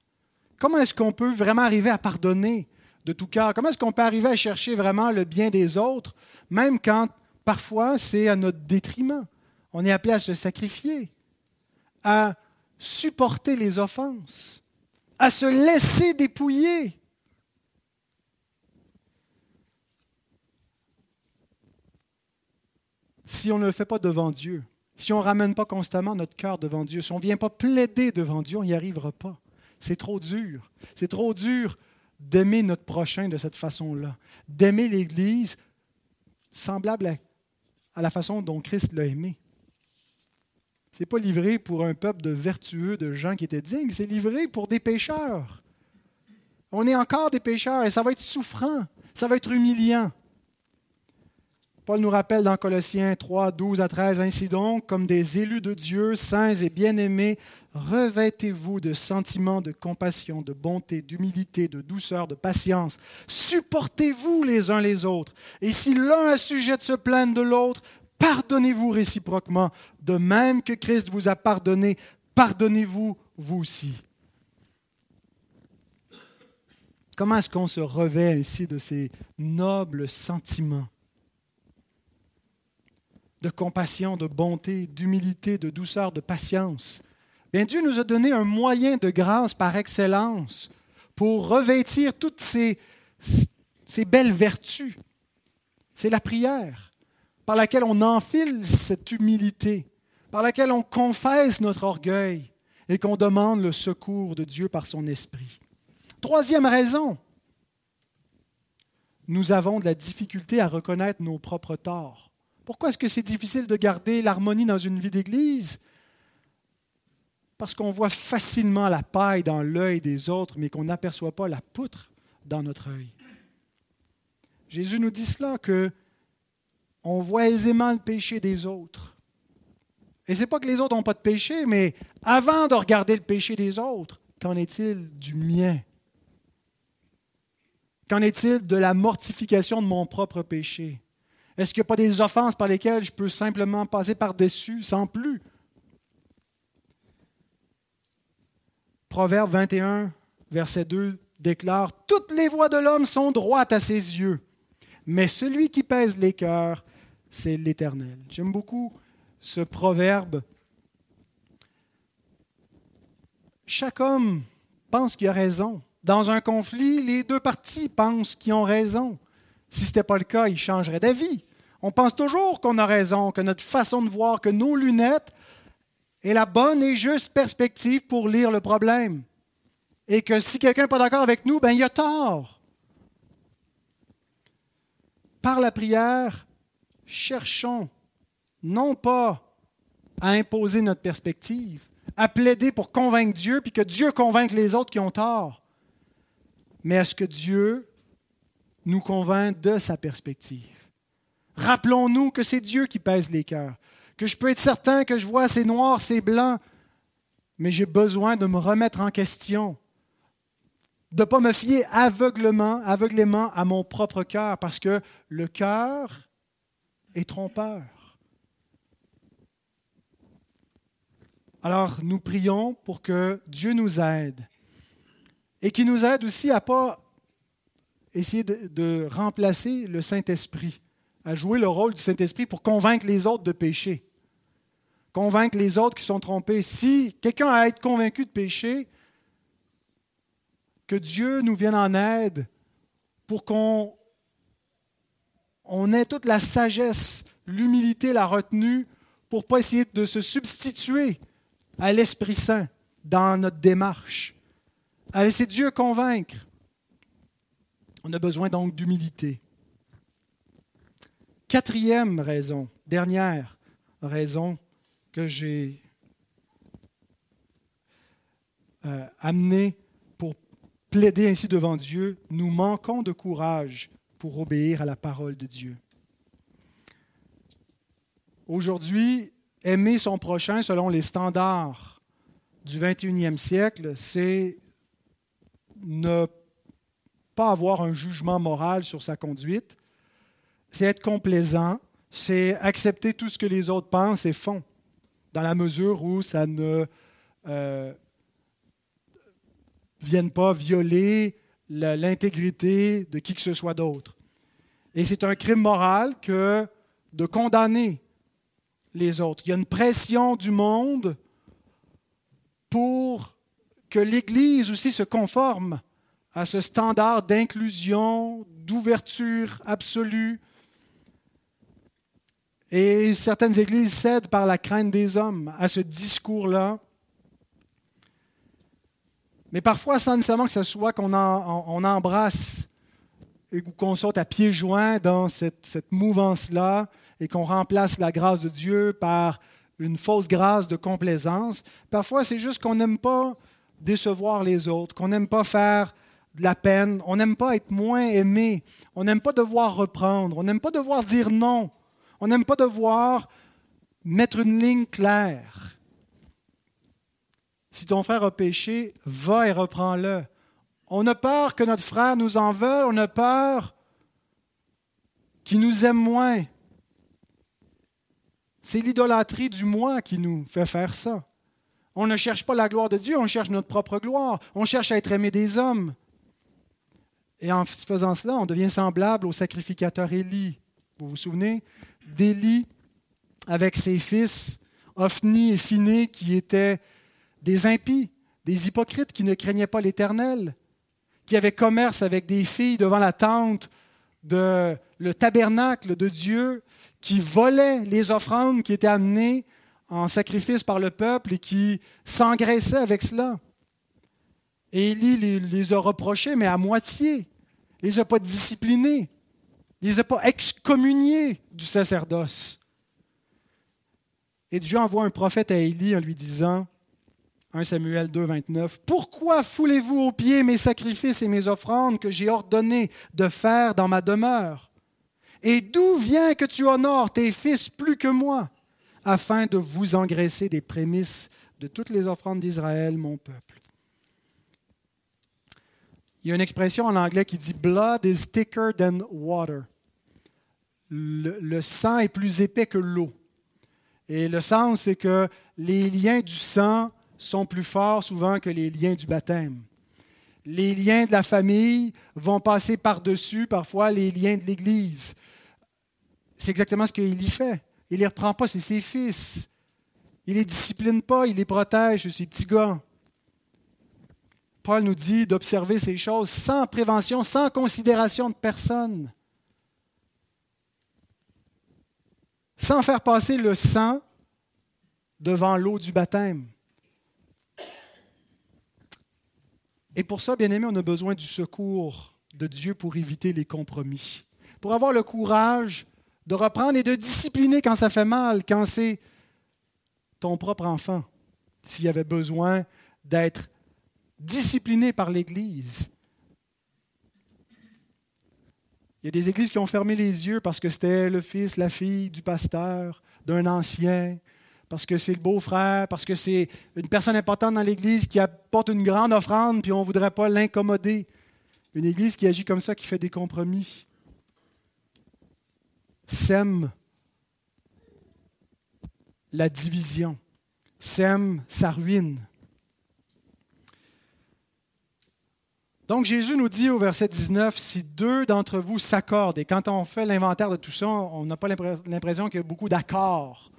comment est-ce qu'on peut vraiment arriver à pardonner de tout cœur? Comment est-ce qu'on peut arriver à chercher vraiment le bien des autres, même quand parfois c'est à notre détriment? On est appelé à se sacrifier, à supporter les offenses, à se laisser dépouiller. Si on ne le fait pas devant Dieu, si on ne ramène pas constamment notre cœur devant Dieu, si on ne vient pas plaider devant Dieu, on n'y arrivera pas. C'est trop dur. C'est trop dur d'aimer notre prochain de cette façon-là, d'aimer l'Église semblable à, la façon dont Christ l'a aimé. Ce n'est pas livré pour un peuple de vertueux, de gens qui étaient dignes, c'est livré pour des pécheurs. On est encore des pécheurs et ça va être souffrant, ça va être humiliant. Paul nous rappelle dans Colossiens 3, 12 à 13, Ainsi donc, comme des élus de Dieu, saints et bien-aimés, revêtez-vous de sentiments de compassion, de bonté, d'humilité, de douceur, de patience. Supportez-vous les uns les autres. Et si l'un a sujet de se plaindre de l'autre, pardonnez-vous réciproquement. De même que Christ vous a pardonné, pardonnez-vous vous aussi. Comment est-ce qu'on se revêt ainsi de ces nobles sentiments? De compassion, de bonté, d'humilité, de douceur, de patience. Bien, Dieu nous a donné un moyen de grâce par excellence pour revêtir toutes ces, ces belles vertus. C'est la prière par laquelle on enfile cette humilité, par laquelle on confesse notre orgueil et qu'on demande le secours de Dieu par son esprit. Troisième raison, nous avons de la difficulté à reconnaître nos propres torts. Pourquoi est-ce que c'est difficile de garder l'harmonie dans une vie d'Église? Parce qu'on voit facilement la paille dans l'œil des autres, mais qu'on n'aperçoit pas la poutre dans notre œil. Jésus nous dit cela, que on voit aisément le péché des autres. Et ce n'est pas que les autres n'ont pas de péché, mais avant de regarder le péché des autres, qu'en est-il du mien? Qu'en est-il de la mortification de mon propre péché? Est-ce qu'il n'y a pas des offenses par lesquelles je peux simplement passer par-dessus sans plus? Proverbe 21, verset 2 déclare, Toutes les voies de l'homme sont droites à ses yeux, mais celui qui pèse les cœurs, c'est l'Éternel. J'aime beaucoup ce proverbe. Chaque homme pense qu'il a raison. Dans un conflit, les deux parties pensent qu'ils ont raison. Si ce n'était pas le cas, il changerait d'avis. On pense toujours qu'on a raison, que notre façon de voir, que nos lunettes est la bonne et juste perspective pour lire le problème. Et que si quelqu'un n'est pas d'accord avec nous, ben il a tort. Par la prière, cherchons non pas à imposer notre perspective, à plaider pour convaincre Dieu, puis que Dieu convainque les autres qui ont tort, mais à ce que Dieu nous convainc de sa perspective. Rappelons-nous que c'est Dieu qui pèse les cœurs, que je peux être certain que je vois c'est noir, c'est blanc, mais j'ai besoin de me remettre en question, de ne pas me fier aveuglement, aveuglément à mon propre cœur, parce que le cœur est trompeur. Alors nous prions pour que Dieu nous aide et qui nous aide aussi à ne pas essayer de, remplacer le Saint-Esprit, à jouer le rôle du Saint-Esprit pour convaincre les autres de pécher, convaincre les autres qui sont trompés. Si quelqu'un a à être convaincu de pécher, que Dieu nous vienne en aide pour qu'on on ait toute la sagesse, l'humilité, la retenue pour ne pas essayer de se substituer à l'Esprit Saint dans notre démarche, à laisser Dieu convaincre. On a besoin donc d'humilité. Quatrième raison, dernière raison que j'ai euh, amenée pour plaider ainsi devant Dieu, nous manquons de courage pour obéir à la parole de Dieu. Aujourd'hui, aimer son prochain selon les standards du 21e siècle, c'est ne pas avoir un jugement moral sur sa conduite, c'est être complaisant, c'est accepter tout ce que les autres pensent et font, dans la mesure où ça ne euh, vienne pas violer l'intégrité de qui que ce soit d'autre. Et c'est un crime moral que de condamner les autres. Il y a une pression du monde pour que l'Église aussi se conforme à ce standard d'inclusion, d'ouverture absolue. Et certaines églises cèdent par la crainte des hommes à ce discours-là. Mais parfois, sans nécessairement que ce soit qu'on on embrasse et qu'on saute à pieds joints dans cette, cette mouvance-là et qu'on remplace la grâce de Dieu par une fausse grâce de complaisance. Parfois, c'est juste qu'on n'aime pas décevoir les autres, qu'on n'aime pas faire de la peine, on n'aime pas être moins aimé, on n'aime pas devoir reprendre, on n'aime pas devoir dire non, on n'aime pas devoir mettre une ligne claire. Si ton frère a péché, va et reprends-le. On a peur que notre frère nous en veuille, on a peur qu'il nous aime moins. C'est l'idolâtrie du moi qui nous fait faire ça. On ne cherche pas la gloire de Dieu, on cherche notre propre gloire. On cherche à être aimé des hommes. Et en faisant cela, on devient semblable au sacrificateur Élie. Vous vous souvenez d'Élie avec ses fils, Ophni et Phiné, qui étaient des impies, des hypocrites qui ne craignaient pas l'Éternel, qui avaient commerce avec des filles devant la tente de le tabernacle de Dieu, qui volaient les offrandes qui étaient amenées en sacrifice par le peuple et qui s'engraissaient avec cela. Et Élie les, a reprochés, mais à moitié. Il les a pas disciplinés. Il les a pas excommuniés du sacerdoce. Et Dieu envoie un prophète à Élie en lui disant 1 Samuel 2, 29. Pourquoi foulez-vous aux pieds mes sacrifices et mes offrandes que j'ai ordonné de faire dans ma demeure? Et d'où vient que tu honores tes fils plus que moi, afin de vous engraisser des prémices de toutes les offrandes d'Israël, mon peuple Il y a une expression en anglais qui dit Blood is thicker than water. Le, sang est plus épais que l'eau. Et le sens, c'est que les liens du sang sont plus forts souvent que les liens du baptême. Les liens de la famille vont passer par-dessus parfois les liens de l'Église. C'est exactement ce qu'il y fait. Il ne les reprend pas, c'est ses fils. Il ne les discipline pas, il les protège, ces petits gars. Paul nous dit d'observer ces choses sans prévention, sans considération de personne. Sans faire passer le sang devant l'eau du baptême. Et pour ça, bien aimé, on a besoin du secours de Dieu pour éviter les compromis. Pour avoir le courage de reprendre et de discipliner quand ça fait mal, quand c'est ton propre enfant, s'il y avait besoin d'être discipliné par l'Église. Il y a des églises qui ont fermé les yeux parce que c'était le fils, la fille du pasteur, d'un ancien, parce que c'est le beau-frère, parce que c'est une personne importante dans l'Église qui apporte une grande offrande, puis on ne voudrait pas l'incommoder. Une Église qui agit comme ça, qui fait des compromis, sème la division, sème sa ruine. Donc Jésus nous dit au verset 19, si deux d'entre vous s'accordent, et quand on fait l'inventaire de tout ça, on n'a pas l'impression qu'il y a beaucoup d'accords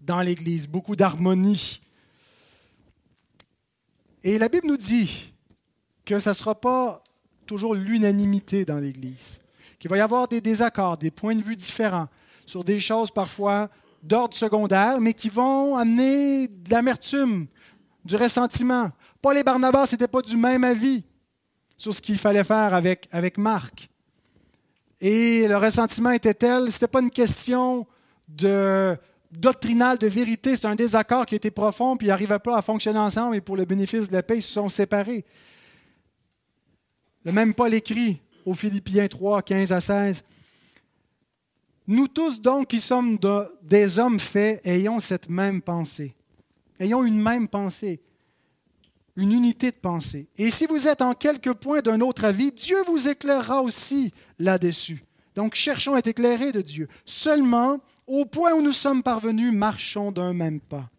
dans l'Église, beaucoup d'harmonie. Et la Bible nous dit que ce ne sera pas toujours l'unanimité dans l'Église, qu'il va y avoir des désaccords, des points de vue différents sur des choses parfois d'ordre secondaire, mais qui vont amener de l'amertume, du ressentiment. Paul et Barnabas n'étaient pas du même avis sur ce qu'il fallait faire avec, avec Marc. Et le ressentiment était tel, ce n'était pas une question de doctrinale de vérité, c'est un désaccord qui était profond, puis ils n'arrivaient pas à fonctionner ensemble, et pour le bénéfice de la paix, ils se sont séparés. Le même Paul écrit aux Philippiens 3, 15 à 16. Nous tous donc qui sommes des hommes faits, ayons cette même pensée. Ayons une même pensée, une unité de pensée. Et si vous êtes en quelque point d'un autre avis, Dieu vous éclairera aussi là-dessus. Donc cherchons à être éclairés de Dieu. Seulement, au point où nous sommes parvenus, marchons d'un même pas.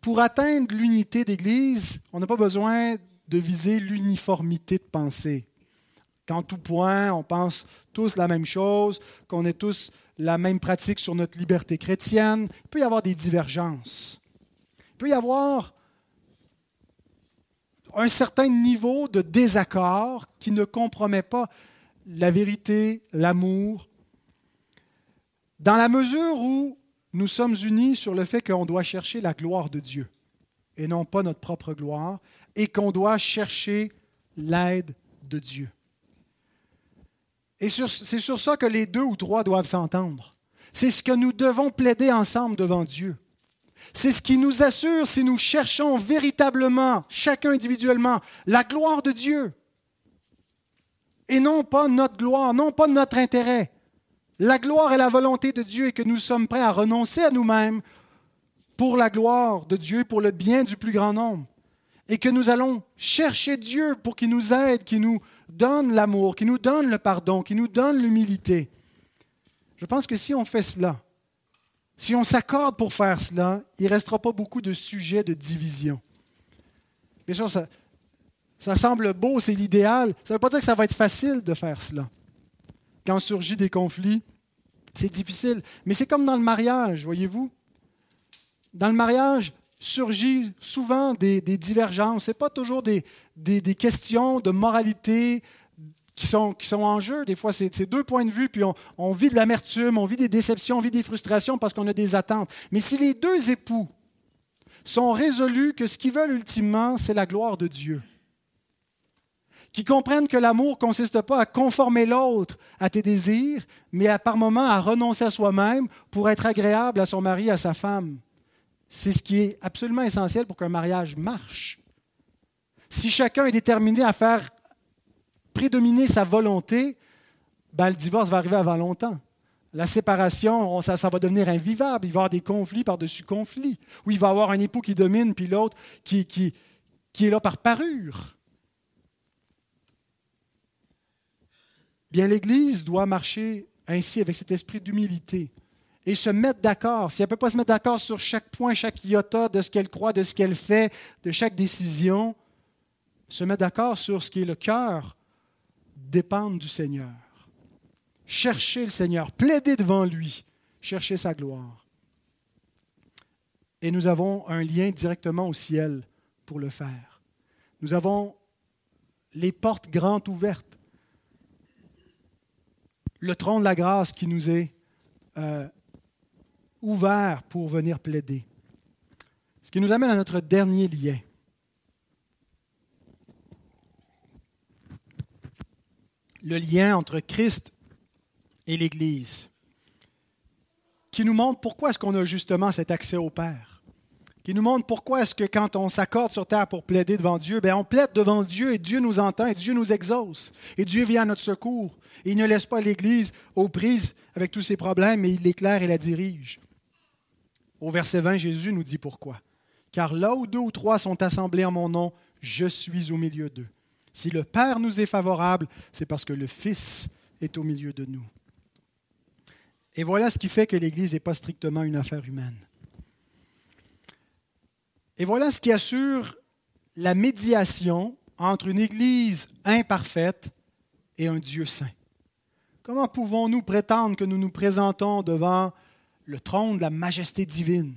Pour atteindre l'unité d'Église, on n'a pas besoin de viser l'uniformité de pensée. Qu'en tout point, on pense tous la même chose, qu'on ait tous la même pratique sur notre liberté chrétienne. Il peut y avoir des divergences. Il peut y avoir un certain niveau de désaccord qui ne compromet pas la vérité, l'amour, dans la mesure où nous sommes unis sur le fait qu'on doit chercher la gloire de Dieu et non pas notre propre gloire, et qu'on doit chercher l'aide de Dieu. Et c'est sur ça que les deux ou trois doivent s'entendre. C'est ce que nous devons plaider ensemble devant Dieu. C'est ce qui nous assure si nous cherchons véritablement, chacun individuellement, la gloire de Dieu. Et non pas notre gloire, non pas notre intérêt. La gloire est la volonté de Dieu et que nous sommes prêts à renoncer à nous-mêmes pour la gloire de Dieu, pour le bien du plus grand nombre. Et que nous allons chercher Dieu pour qu'il nous aide, qu'il nous donne l'amour, qui nous donne le pardon, qui nous donne l'humilité. Je pense que si on fait cela, si on s'accorde pour faire cela, il ne restera pas beaucoup de sujets de division. Bien sûr, ça, ça semble beau, c'est l'idéal. Ça ne veut pas dire que ça va être facile de faire cela. Quand surgit des conflits, c'est difficile. Mais c'est comme dans le mariage, voyez-vous. Dans le mariage, surgit souvent des, divergences. Ce n'est pas toujours des, questions de moralité qui sont, en jeu. Des fois, c'est deux points de vue, puis on, on vit de l'amertume, on vit des déceptions, on vit des frustrations parce qu'on a des attentes. Mais si les deux époux sont résolus que ce qu'ils veulent ultimement, c'est la gloire de Dieu, qui comprennent que l'amour ne consiste pas à conformer l'autre à tes désirs, mais à par moments à renoncer à soi-même pour être agréable à son mari, à sa femme. C'est ce qui est absolument essentiel pour qu'un mariage marche. Si chacun est déterminé à faire prédominer sa volonté, ben, le divorce va arriver avant longtemps. La séparation, ça, ça, va devenir invivable. Il va y avoir des conflits par-dessus conflits. Ou il va y avoir un époux qui domine, puis l'autre qui, qui, qui est là par parure. Bien, l'Église doit marcher ainsi avec cet esprit d'humilité et se mettre d'accord. Si elle ne peut pas se mettre d'accord sur chaque point, chaque iota de ce qu'elle croit, de ce qu'elle fait, de chaque décision, se mettre d'accord sur ce qui est le cœur, dépendre du Seigneur. Chercher le Seigneur, plaider devant lui, chercher sa gloire. Et nous avons un lien directement au ciel pour le faire. Nous avons les portes grandes ouvertes. Le trône de la grâce qui nous est euh, ouvert pour venir plaider. Ce qui nous amène à notre dernier lien. Le lien entre Christ et l'Église, qui nous montre pourquoi est-ce qu'on a justement cet accès au Père, qui nous montre pourquoi est-ce que quand on s'accorde sur terre pour plaider devant Dieu, bien on plaide devant Dieu et Dieu nous entend et Dieu nous exauce et Dieu vient à notre secours. Et il ne laisse pas l'Église aux prises avec tous ses problèmes, mais il l'éclaire et la dirige. Au verset 20, Jésus nous dit pourquoi. Car là où deux ou trois sont assemblés en mon nom, je suis au milieu d'eux. Si le Père nous est favorable, c'est parce que le Fils est au milieu de nous. Et voilà ce qui fait que l'Église n'est pas strictement une affaire humaine. Et voilà ce qui assure la médiation entre une Église imparfaite et un Dieu saint Comment pouvons-nous prétendre que nous nous présentons devant le trône de la majesté divine?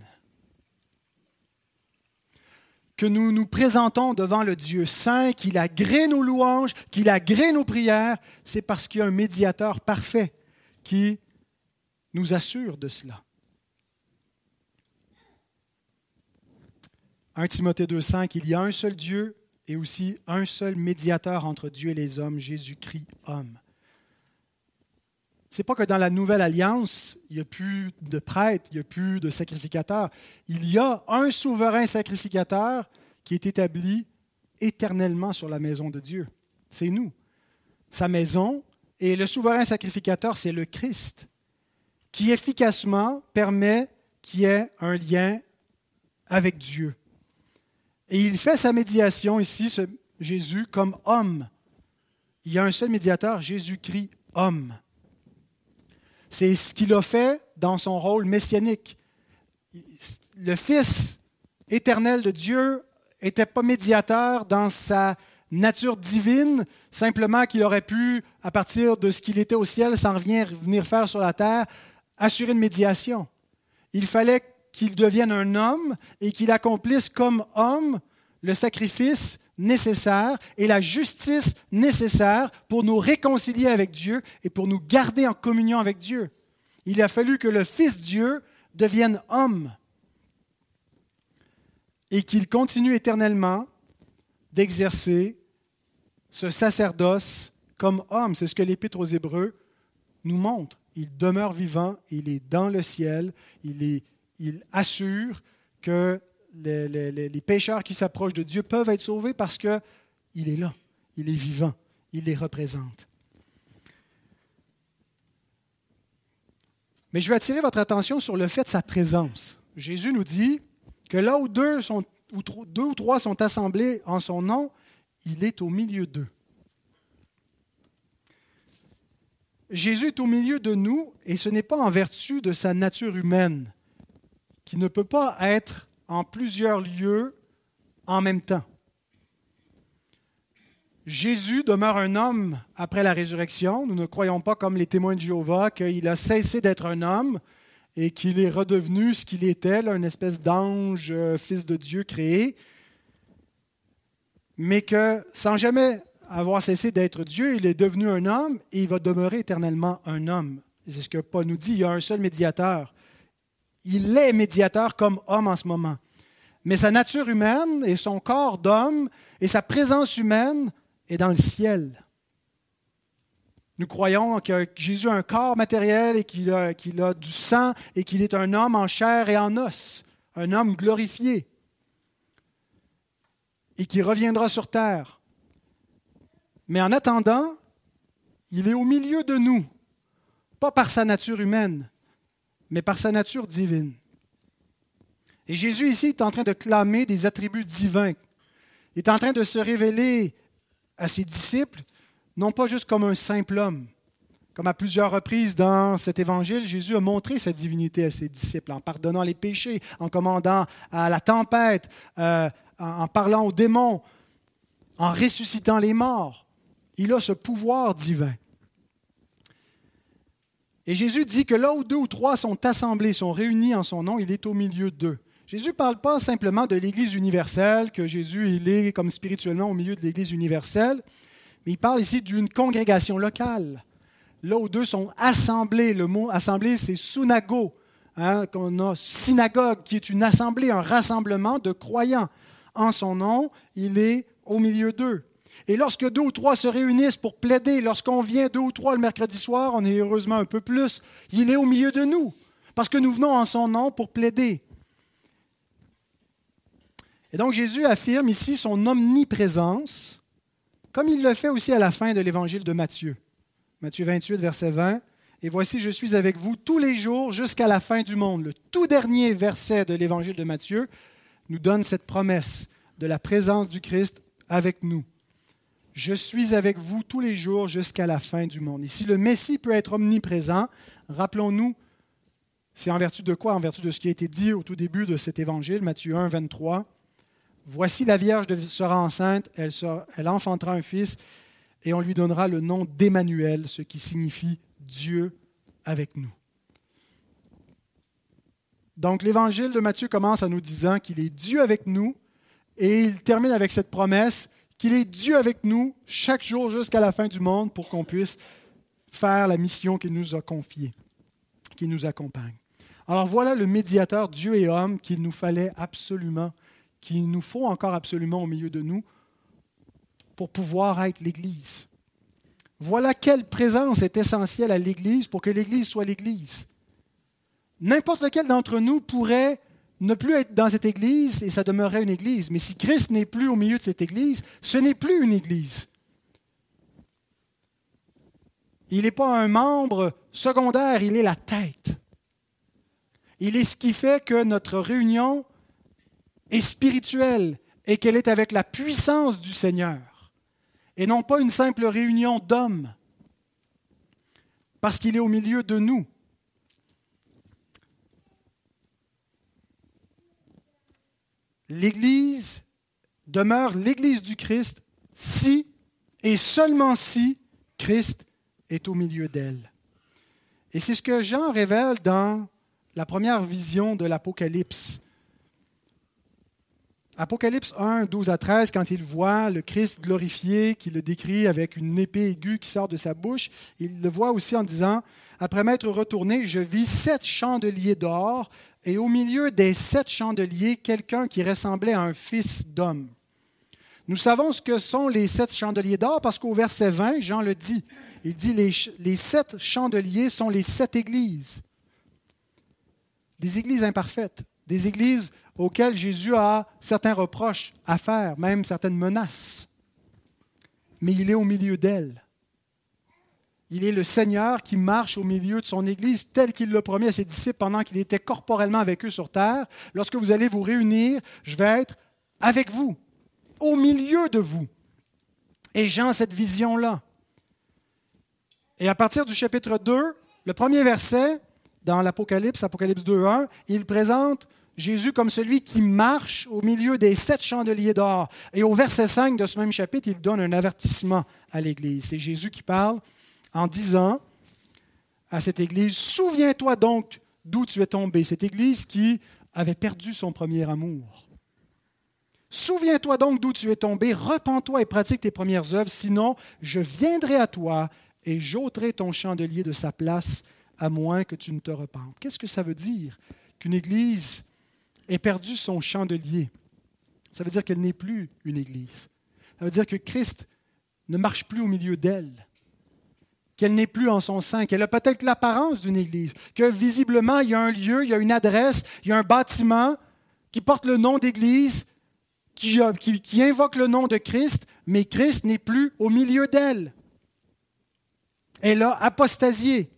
Que nous nous présentons devant le Dieu saint, qu'il agrée nos louanges, qu'il agrée nos prières, c'est parce qu'il y a un médiateur parfait qui nous assure de cela. 1 Timothée 2,5, il y a un seul Dieu et aussi un seul médiateur entre Dieu et les hommes, Jésus-Christ, homme. Ce n'est pas que dans la nouvelle alliance, il n'y a plus de prêtres, il n'y a plus de sacrificateurs. Il y a un souverain sacrificateur qui est établi éternellement sur la maison de Dieu. C'est nous. Sa maison et le souverain sacrificateur, c'est le Christ, qui efficacement permet qu'il y ait un lien avec Dieu. Et il fait sa médiation ici, ce Jésus, comme homme. Il y a un seul médiateur, Jésus-Christ, homme. C'est ce qu'il a fait dans son rôle messianique. Le Fils éternel de Dieu n'était pas médiateur dans sa nature divine, simplement qu'il aurait pu, à partir de ce qu'il était au ciel, sans rien venir faire sur la terre, assurer une médiation. Il fallait qu'il devienne un homme et qu'il accomplisse comme homme le sacrifice nécessaire et la justice nécessaire pour nous réconcilier avec Dieu et pour nous garder en communion avec Dieu. Il a fallu que le Fils Dieu devienne homme et qu'il continue éternellement d'exercer ce sacerdoce comme homme. C'est ce que l'Épître aux Hébreux nous montre. Il demeure vivant, il est dans le ciel, il est il assure que les, pécheurs qui s'approchent de Dieu peuvent être sauvés parce qu'il est là, il est vivant, il les représente. Mais je veux attirer votre attention sur le fait de sa présence. Jésus nous dit que là où deux, sont, deux ou trois sont assemblés en son nom, il est au milieu d'eux. Jésus est au milieu de nous et ce n'est pas en vertu de sa nature humaine qui ne peut pas être en plusieurs lieux en même temps. Jésus demeure un homme après la résurrection. Nous ne croyons pas comme les témoins de Jéhovah qu'il a cessé d'être un homme et qu'il est redevenu ce qu'il était, une espèce d'ange, euh, fils de Dieu créé, mais que sans jamais avoir cessé d'être Dieu, il est devenu un homme et il va demeurer éternellement un homme. C'est ce que Paul nous dit, il y a un seul médiateur il est médiateur comme homme en ce moment. Mais sa nature humaine et son corps d'homme et sa présence humaine est dans le ciel. Nous croyons que Jésus a un corps matériel et qu'il a, du sang et qu'il est un homme en chair et en os, un homme glorifié et qui reviendra sur terre. Mais en attendant, il est au milieu de nous, pas par sa nature humaine, mais par sa nature divine. Et Jésus ici est en train de clamer des attributs divins. Il est en train de se révéler à ses disciples, non pas juste comme un simple homme. Comme à plusieurs reprises dans cet évangile, Jésus a montré sa divinité à ses disciples en pardonnant les péchés, en commandant à la tempête, euh, en parlant aux démons, en ressuscitant les morts. Il a ce pouvoir divin. Et Jésus dit que là où deux ou trois sont assemblés, sont réunis en son nom, il est au milieu d'eux. Jésus ne parle pas simplement de l'Église universelle, que Jésus il est comme spirituellement au milieu de l'Église universelle, mais il parle ici d'une congrégation locale. Là où deux sont assemblés, le mot assemblée, c'est sunago, hein, qu'on a synagogue, qui est une assemblée, un rassemblement de croyants. En son nom, il est au milieu d'eux. Et lorsque deux ou trois se réunissent pour plaider, lorsqu'on vient deux ou trois le mercredi soir, on est heureusement un peu plus, il est au milieu de nous, parce que nous venons en son nom pour plaider. Et donc Jésus affirme ici son omniprésence, comme il le fait aussi à la fin de l'évangile de Matthieu. Matthieu 28, verset 20. Et voici, je suis avec vous tous les jours jusqu'à la fin du monde. Le tout dernier verset de l'évangile de Matthieu nous donne cette promesse de la présence du Christ avec nous. Je suis avec vous tous les jours jusqu'à la fin du monde. Ici, le Messie peut être omniprésent. Rappelons-nous, c'est en vertu de quoi? En vertu de ce qui a été dit au tout début de cet évangile, Matthieu 1, 23. Voici la Vierge sera enceinte, elle, elle enfantera un fils, et on lui donnera le nom d'Emmanuel, ce qui signifie Dieu avec nous. Donc l'évangile de Matthieu commence en nous disant qu'il est Dieu avec nous, et il termine avec cette promesse qu'il est Dieu avec nous chaque jour jusqu'à la fin du monde pour qu'on puisse faire la mission qu'il nous a confiée, qui nous accompagne. Alors voilà le médiateur Dieu et homme qu'il nous fallait absolument, qu'il nous faut encore absolument au milieu de nous pour pouvoir être l'Église. Voilà quelle présence est essentielle à l'Église pour que l'Église soit l'Église. N'importe lequel d'entre nous pourrait ne plus être dans cette Église et ça demeurerait une Église. Mais si Christ n'est plus au milieu de cette Église, ce n'est plus une Église. Il n'est pas un membre secondaire, il est la tête. Il est ce qui fait que notre réunion est spirituelle et qu'elle est avec la puissance du Seigneur et non pas une simple réunion d'hommes parce qu'il est au milieu de nous. l'Église demeure l'Église du Christ si et seulement si Christ est au milieu d'elle. Et c'est ce que Jean révèle dans la première vision de l'Apocalypse. Apocalypse 1, 12 à 13, quand il voit le Christ glorifié, qui le décrit avec une épée aiguë qui sort de sa bouche, il le voit aussi en disant, après m'être retourné, je vis sept chandeliers d'or et au milieu des sept chandeliers, quelqu'un qui ressemblait à un fils d'homme. Nous savons ce que sont les sept chandeliers d'or parce qu'au verset 20, Jean le dit. Il dit les, les sept chandeliers sont les sept églises. Des églises imparfaites, des églises auxquelles Jésus a certains reproches à faire, même certaines menaces. Mais il est au milieu d'elles. Il est le Seigneur qui marche au milieu de son Église tel qu'il l'a promis à ses disciples pendant qu'il était corporellement avec eux sur terre. Lorsque vous allez vous réunir, je vais être avec vous, au milieu de vous. Et Jean cette vision-là. Et à partir du chapitre 2, le premier verset, dans l'Apocalypse, Apocalypse 2.1, il présente Jésus comme celui qui marche au milieu des sept chandeliers d'or. Et au verset 5 de ce même chapitre, il donne un avertissement à l'Église. C'est Jésus qui parle en disant à cette Église, souviens-toi donc d'où tu es tombé, cette Église qui avait perdu son premier amour. Souviens-toi donc d'où tu es tombé, repens-toi et pratique tes premières œuvres, sinon je viendrai à toi et j'ôterai ton chandelier de sa place, à moins que tu ne te repentes. Qu'est-ce que ça veut dire qu'une Église ait perdu son chandelier? Ça veut dire qu'elle n'est plus une Église. Ça veut dire que Christ ne marche plus au milieu d'elle qu'elle n'est plus en son sein, qu'elle a peut-être l'apparence d'une église, que visiblement il y a un lieu, il y a une adresse, il y a un bâtiment qui porte le nom d'église, qui, invoque le nom de Christ, mais Christ n'est plus au milieu d'elle. Elle a apostasié.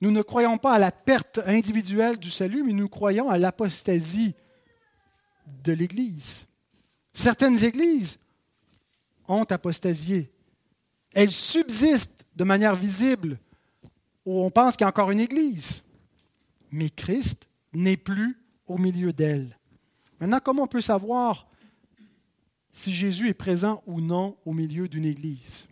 Nous ne croyons pas à la perte individuelle du salut, mais nous croyons à l'apostasie de l'Église. Certaines églises ont apostasié elle subsiste de manière visible où on pense qu'il y a encore une église. Mais Christ n'est plus au milieu d'elle. Maintenant, comment on peut savoir si Jésus est présent ou non au milieu d'une église?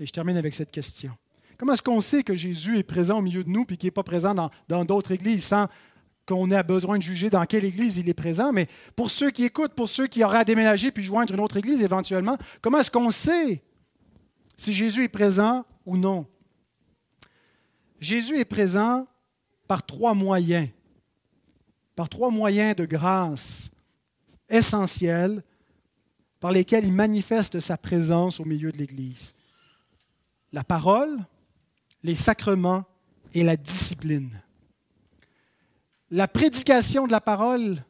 Et je termine avec cette question. Comment est-ce qu'on sait que Jésus est présent au milieu de nous et qu'il n'est pas présent dans d'autres églises sans qu'on ait besoin de juger dans quelle église il est présent, mais pour ceux qui écoutent, pour ceux qui auraient à déménager puis joindre une autre église éventuellement, comment est-ce qu'on sait si Jésus est présent ou non? Jésus est présent par trois moyens, par trois moyens de grâce essentiels par lesquels il manifeste sa présence au milieu de l'Église. La parole, les sacrements et la discipline. La prédication de la parole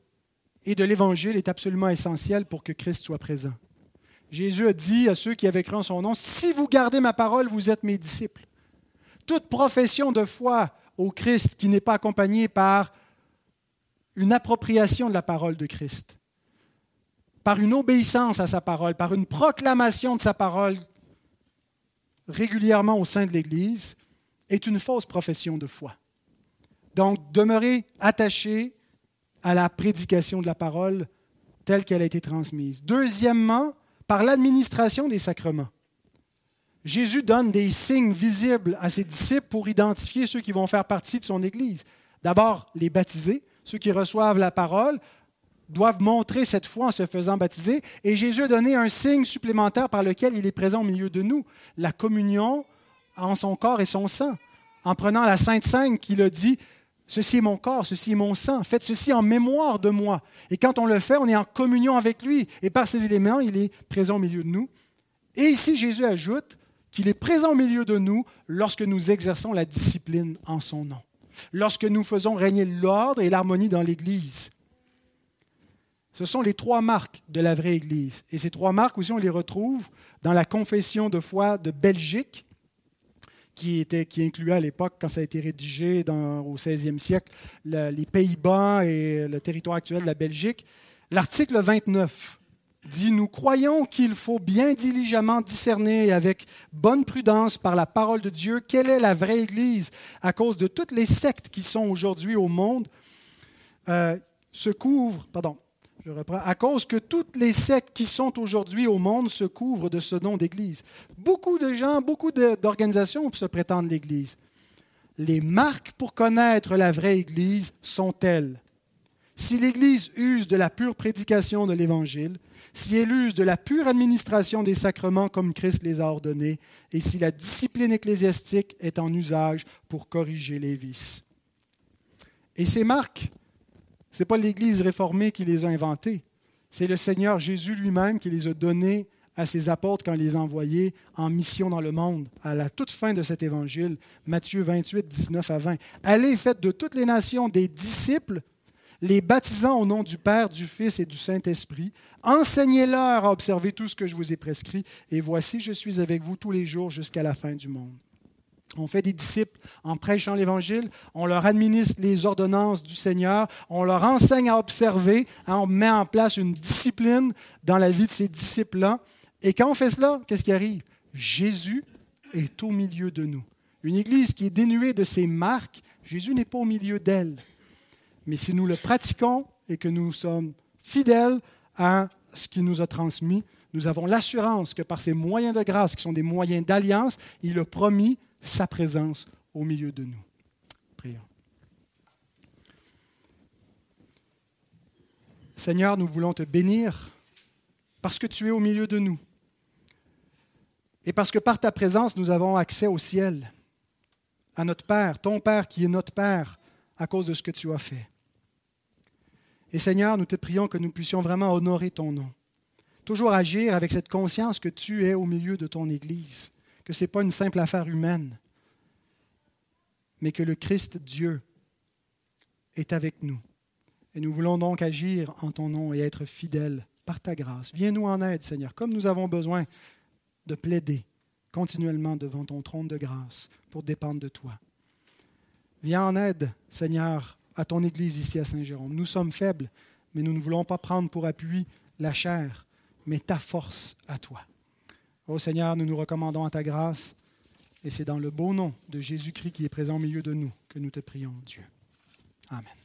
et de l'Évangile est absolument essentielle pour que Christ soit présent. Jésus a dit à ceux qui avaient cru en son nom, si vous gardez ma parole, vous êtes mes disciples. Toute profession de foi au Christ qui n'est pas accompagnée par une appropriation de la parole de Christ, par une obéissance à sa parole, par une proclamation de sa parole régulièrement au sein de l'Église, est une fausse profession de foi. Donc, demeurez attachés à la prédication de la parole telle qu'elle a été transmise. Deuxièmement, par l'administration des sacrements. Jésus donne des signes visibles à ses disciples pour identifier ceux qui vont faire partie de son Église. D'abord, les baptisés, ceux qui reçoivent la parole, doivent montrer cette foi en se faisant baptiser. Et Jésus a donné un signe supplémentaire par lequel il est présent au milieu de nous, la communion en son corps et son sang. En prenant la Sainte Seine qu'il a dit, Ceci est mon corps, ceci est mon sang, faites ceci en mémoire de moi. Et quand on le fait, on est en communion avec lui. Et par ces éléments, il est présent au milieu de nous. Et ici, Jésus ajoute qu'il est présent au milieu de nous lorsque nous exerçons la discipline en son nom, lorsque nous faisons régner l'ordre et l'harmonie dans l'Église. Ce sont les trois marques de la vraie Église. Et ces trois marques aussi, on les retrouve dans la confession de foi de Belgique, qui, était, qui incluait à l'époque, quand ça a été rédigé au 16e siècle, les Pays-Bas et le territoire actuel de la Belgique. L'article 29 dit, Nous croyons qu'il faut bien diligemment discerner avec bonne prudence par la parole de Dieu quelle est la vraie Église à cause de toutes les sectes qui sont aujourd'hui au monde. Euh, se couvrent, pardon, je reprends. À cause que toutes les sectes qui sont aujourd'hui au monde se couvrent de ce nom d'Église. Beaucoup de gens, beaucoup d'organisations se prétendent l'Église. Les marques pour connaître la vraie Église sont elles. Si l'Église use de la pure prédication de l'Évangile, si elle use de la pure administration des sacrements comme Christ les a ordonnés, et si la discipline ecclésiastique est en usage pour corriger les vices. Et ces marques ce n'est pas l'Église réformée qui les a inventées. C'est le Seigneur Jésus lui-même qui les a données à ses apôtres quand il les a envoyés en mission dans le monde, à la toute fin de cet évangile, Matthieu 28, 19 à 20. Allez, faites de toutes les nations des disciples, les baptisant au nom du Père, du Fils et du Saint-Esprit. Enseignez-leur à observer tout ce que je vous ai prescrit, et voici, je suis avec vous tous les jours jusqu'à la fin du monde. On fait des disciples en prêchant l'Évangile, on leur administre les ordonnances du Seigneur, on leur enseigne à observer, hein, on met en place une discipline dans la vie de ces disciples-là. Et quand on fait cela, qu'est-ce qui arrive? Jésus est au milieu de nous. Une Église qui est dénuée de ses marques, Jésus n'est pas au milieu d'elle. Mais si nous le pratiquons et que nous sommes fidèles à ce qu'il nous a transmis, nous avons l'assurance que par ces moyens de grâce, qui sont des moyens d'alliance, il a promis sa présence au milieu de nous. Prions. Seigneur, nous voulons te bénir parce que tu es au milieu de nous et parce que par ta présence, nous avons accès au ciel, à notre Père, ton Père qui est notre Père à cause de ce que tu as fait. Et Seigneur, nous te prions que nous puissions vraiment honorer ton nom, toujours agir avec cette conscience que tu es au milieu de ton Église que ce n'est pas une simple affaire humaine, mais que le Christ Dieu est avec nous. Et nous voulons donc agir en ton nom et être fidèles par ta grâce. Viens-nous en aide, Seigneur, comme nous avons besoin de plaider continuellement devant ton trône de grâce pour dépendre de toi. Viens en aide, Seigneur, à ton Église ici à Saint-Jérôme. Nous sommes faibles, mais nous ne voulons pas prendre pour appui la chair, mais ta force à toi. Ô Seigneur, nous nous recommandons à ta grâce, et c'est dans le beau nom de Jésus-Christ qui est présent au milieu de nous que nous te prions, Dieu. Amen.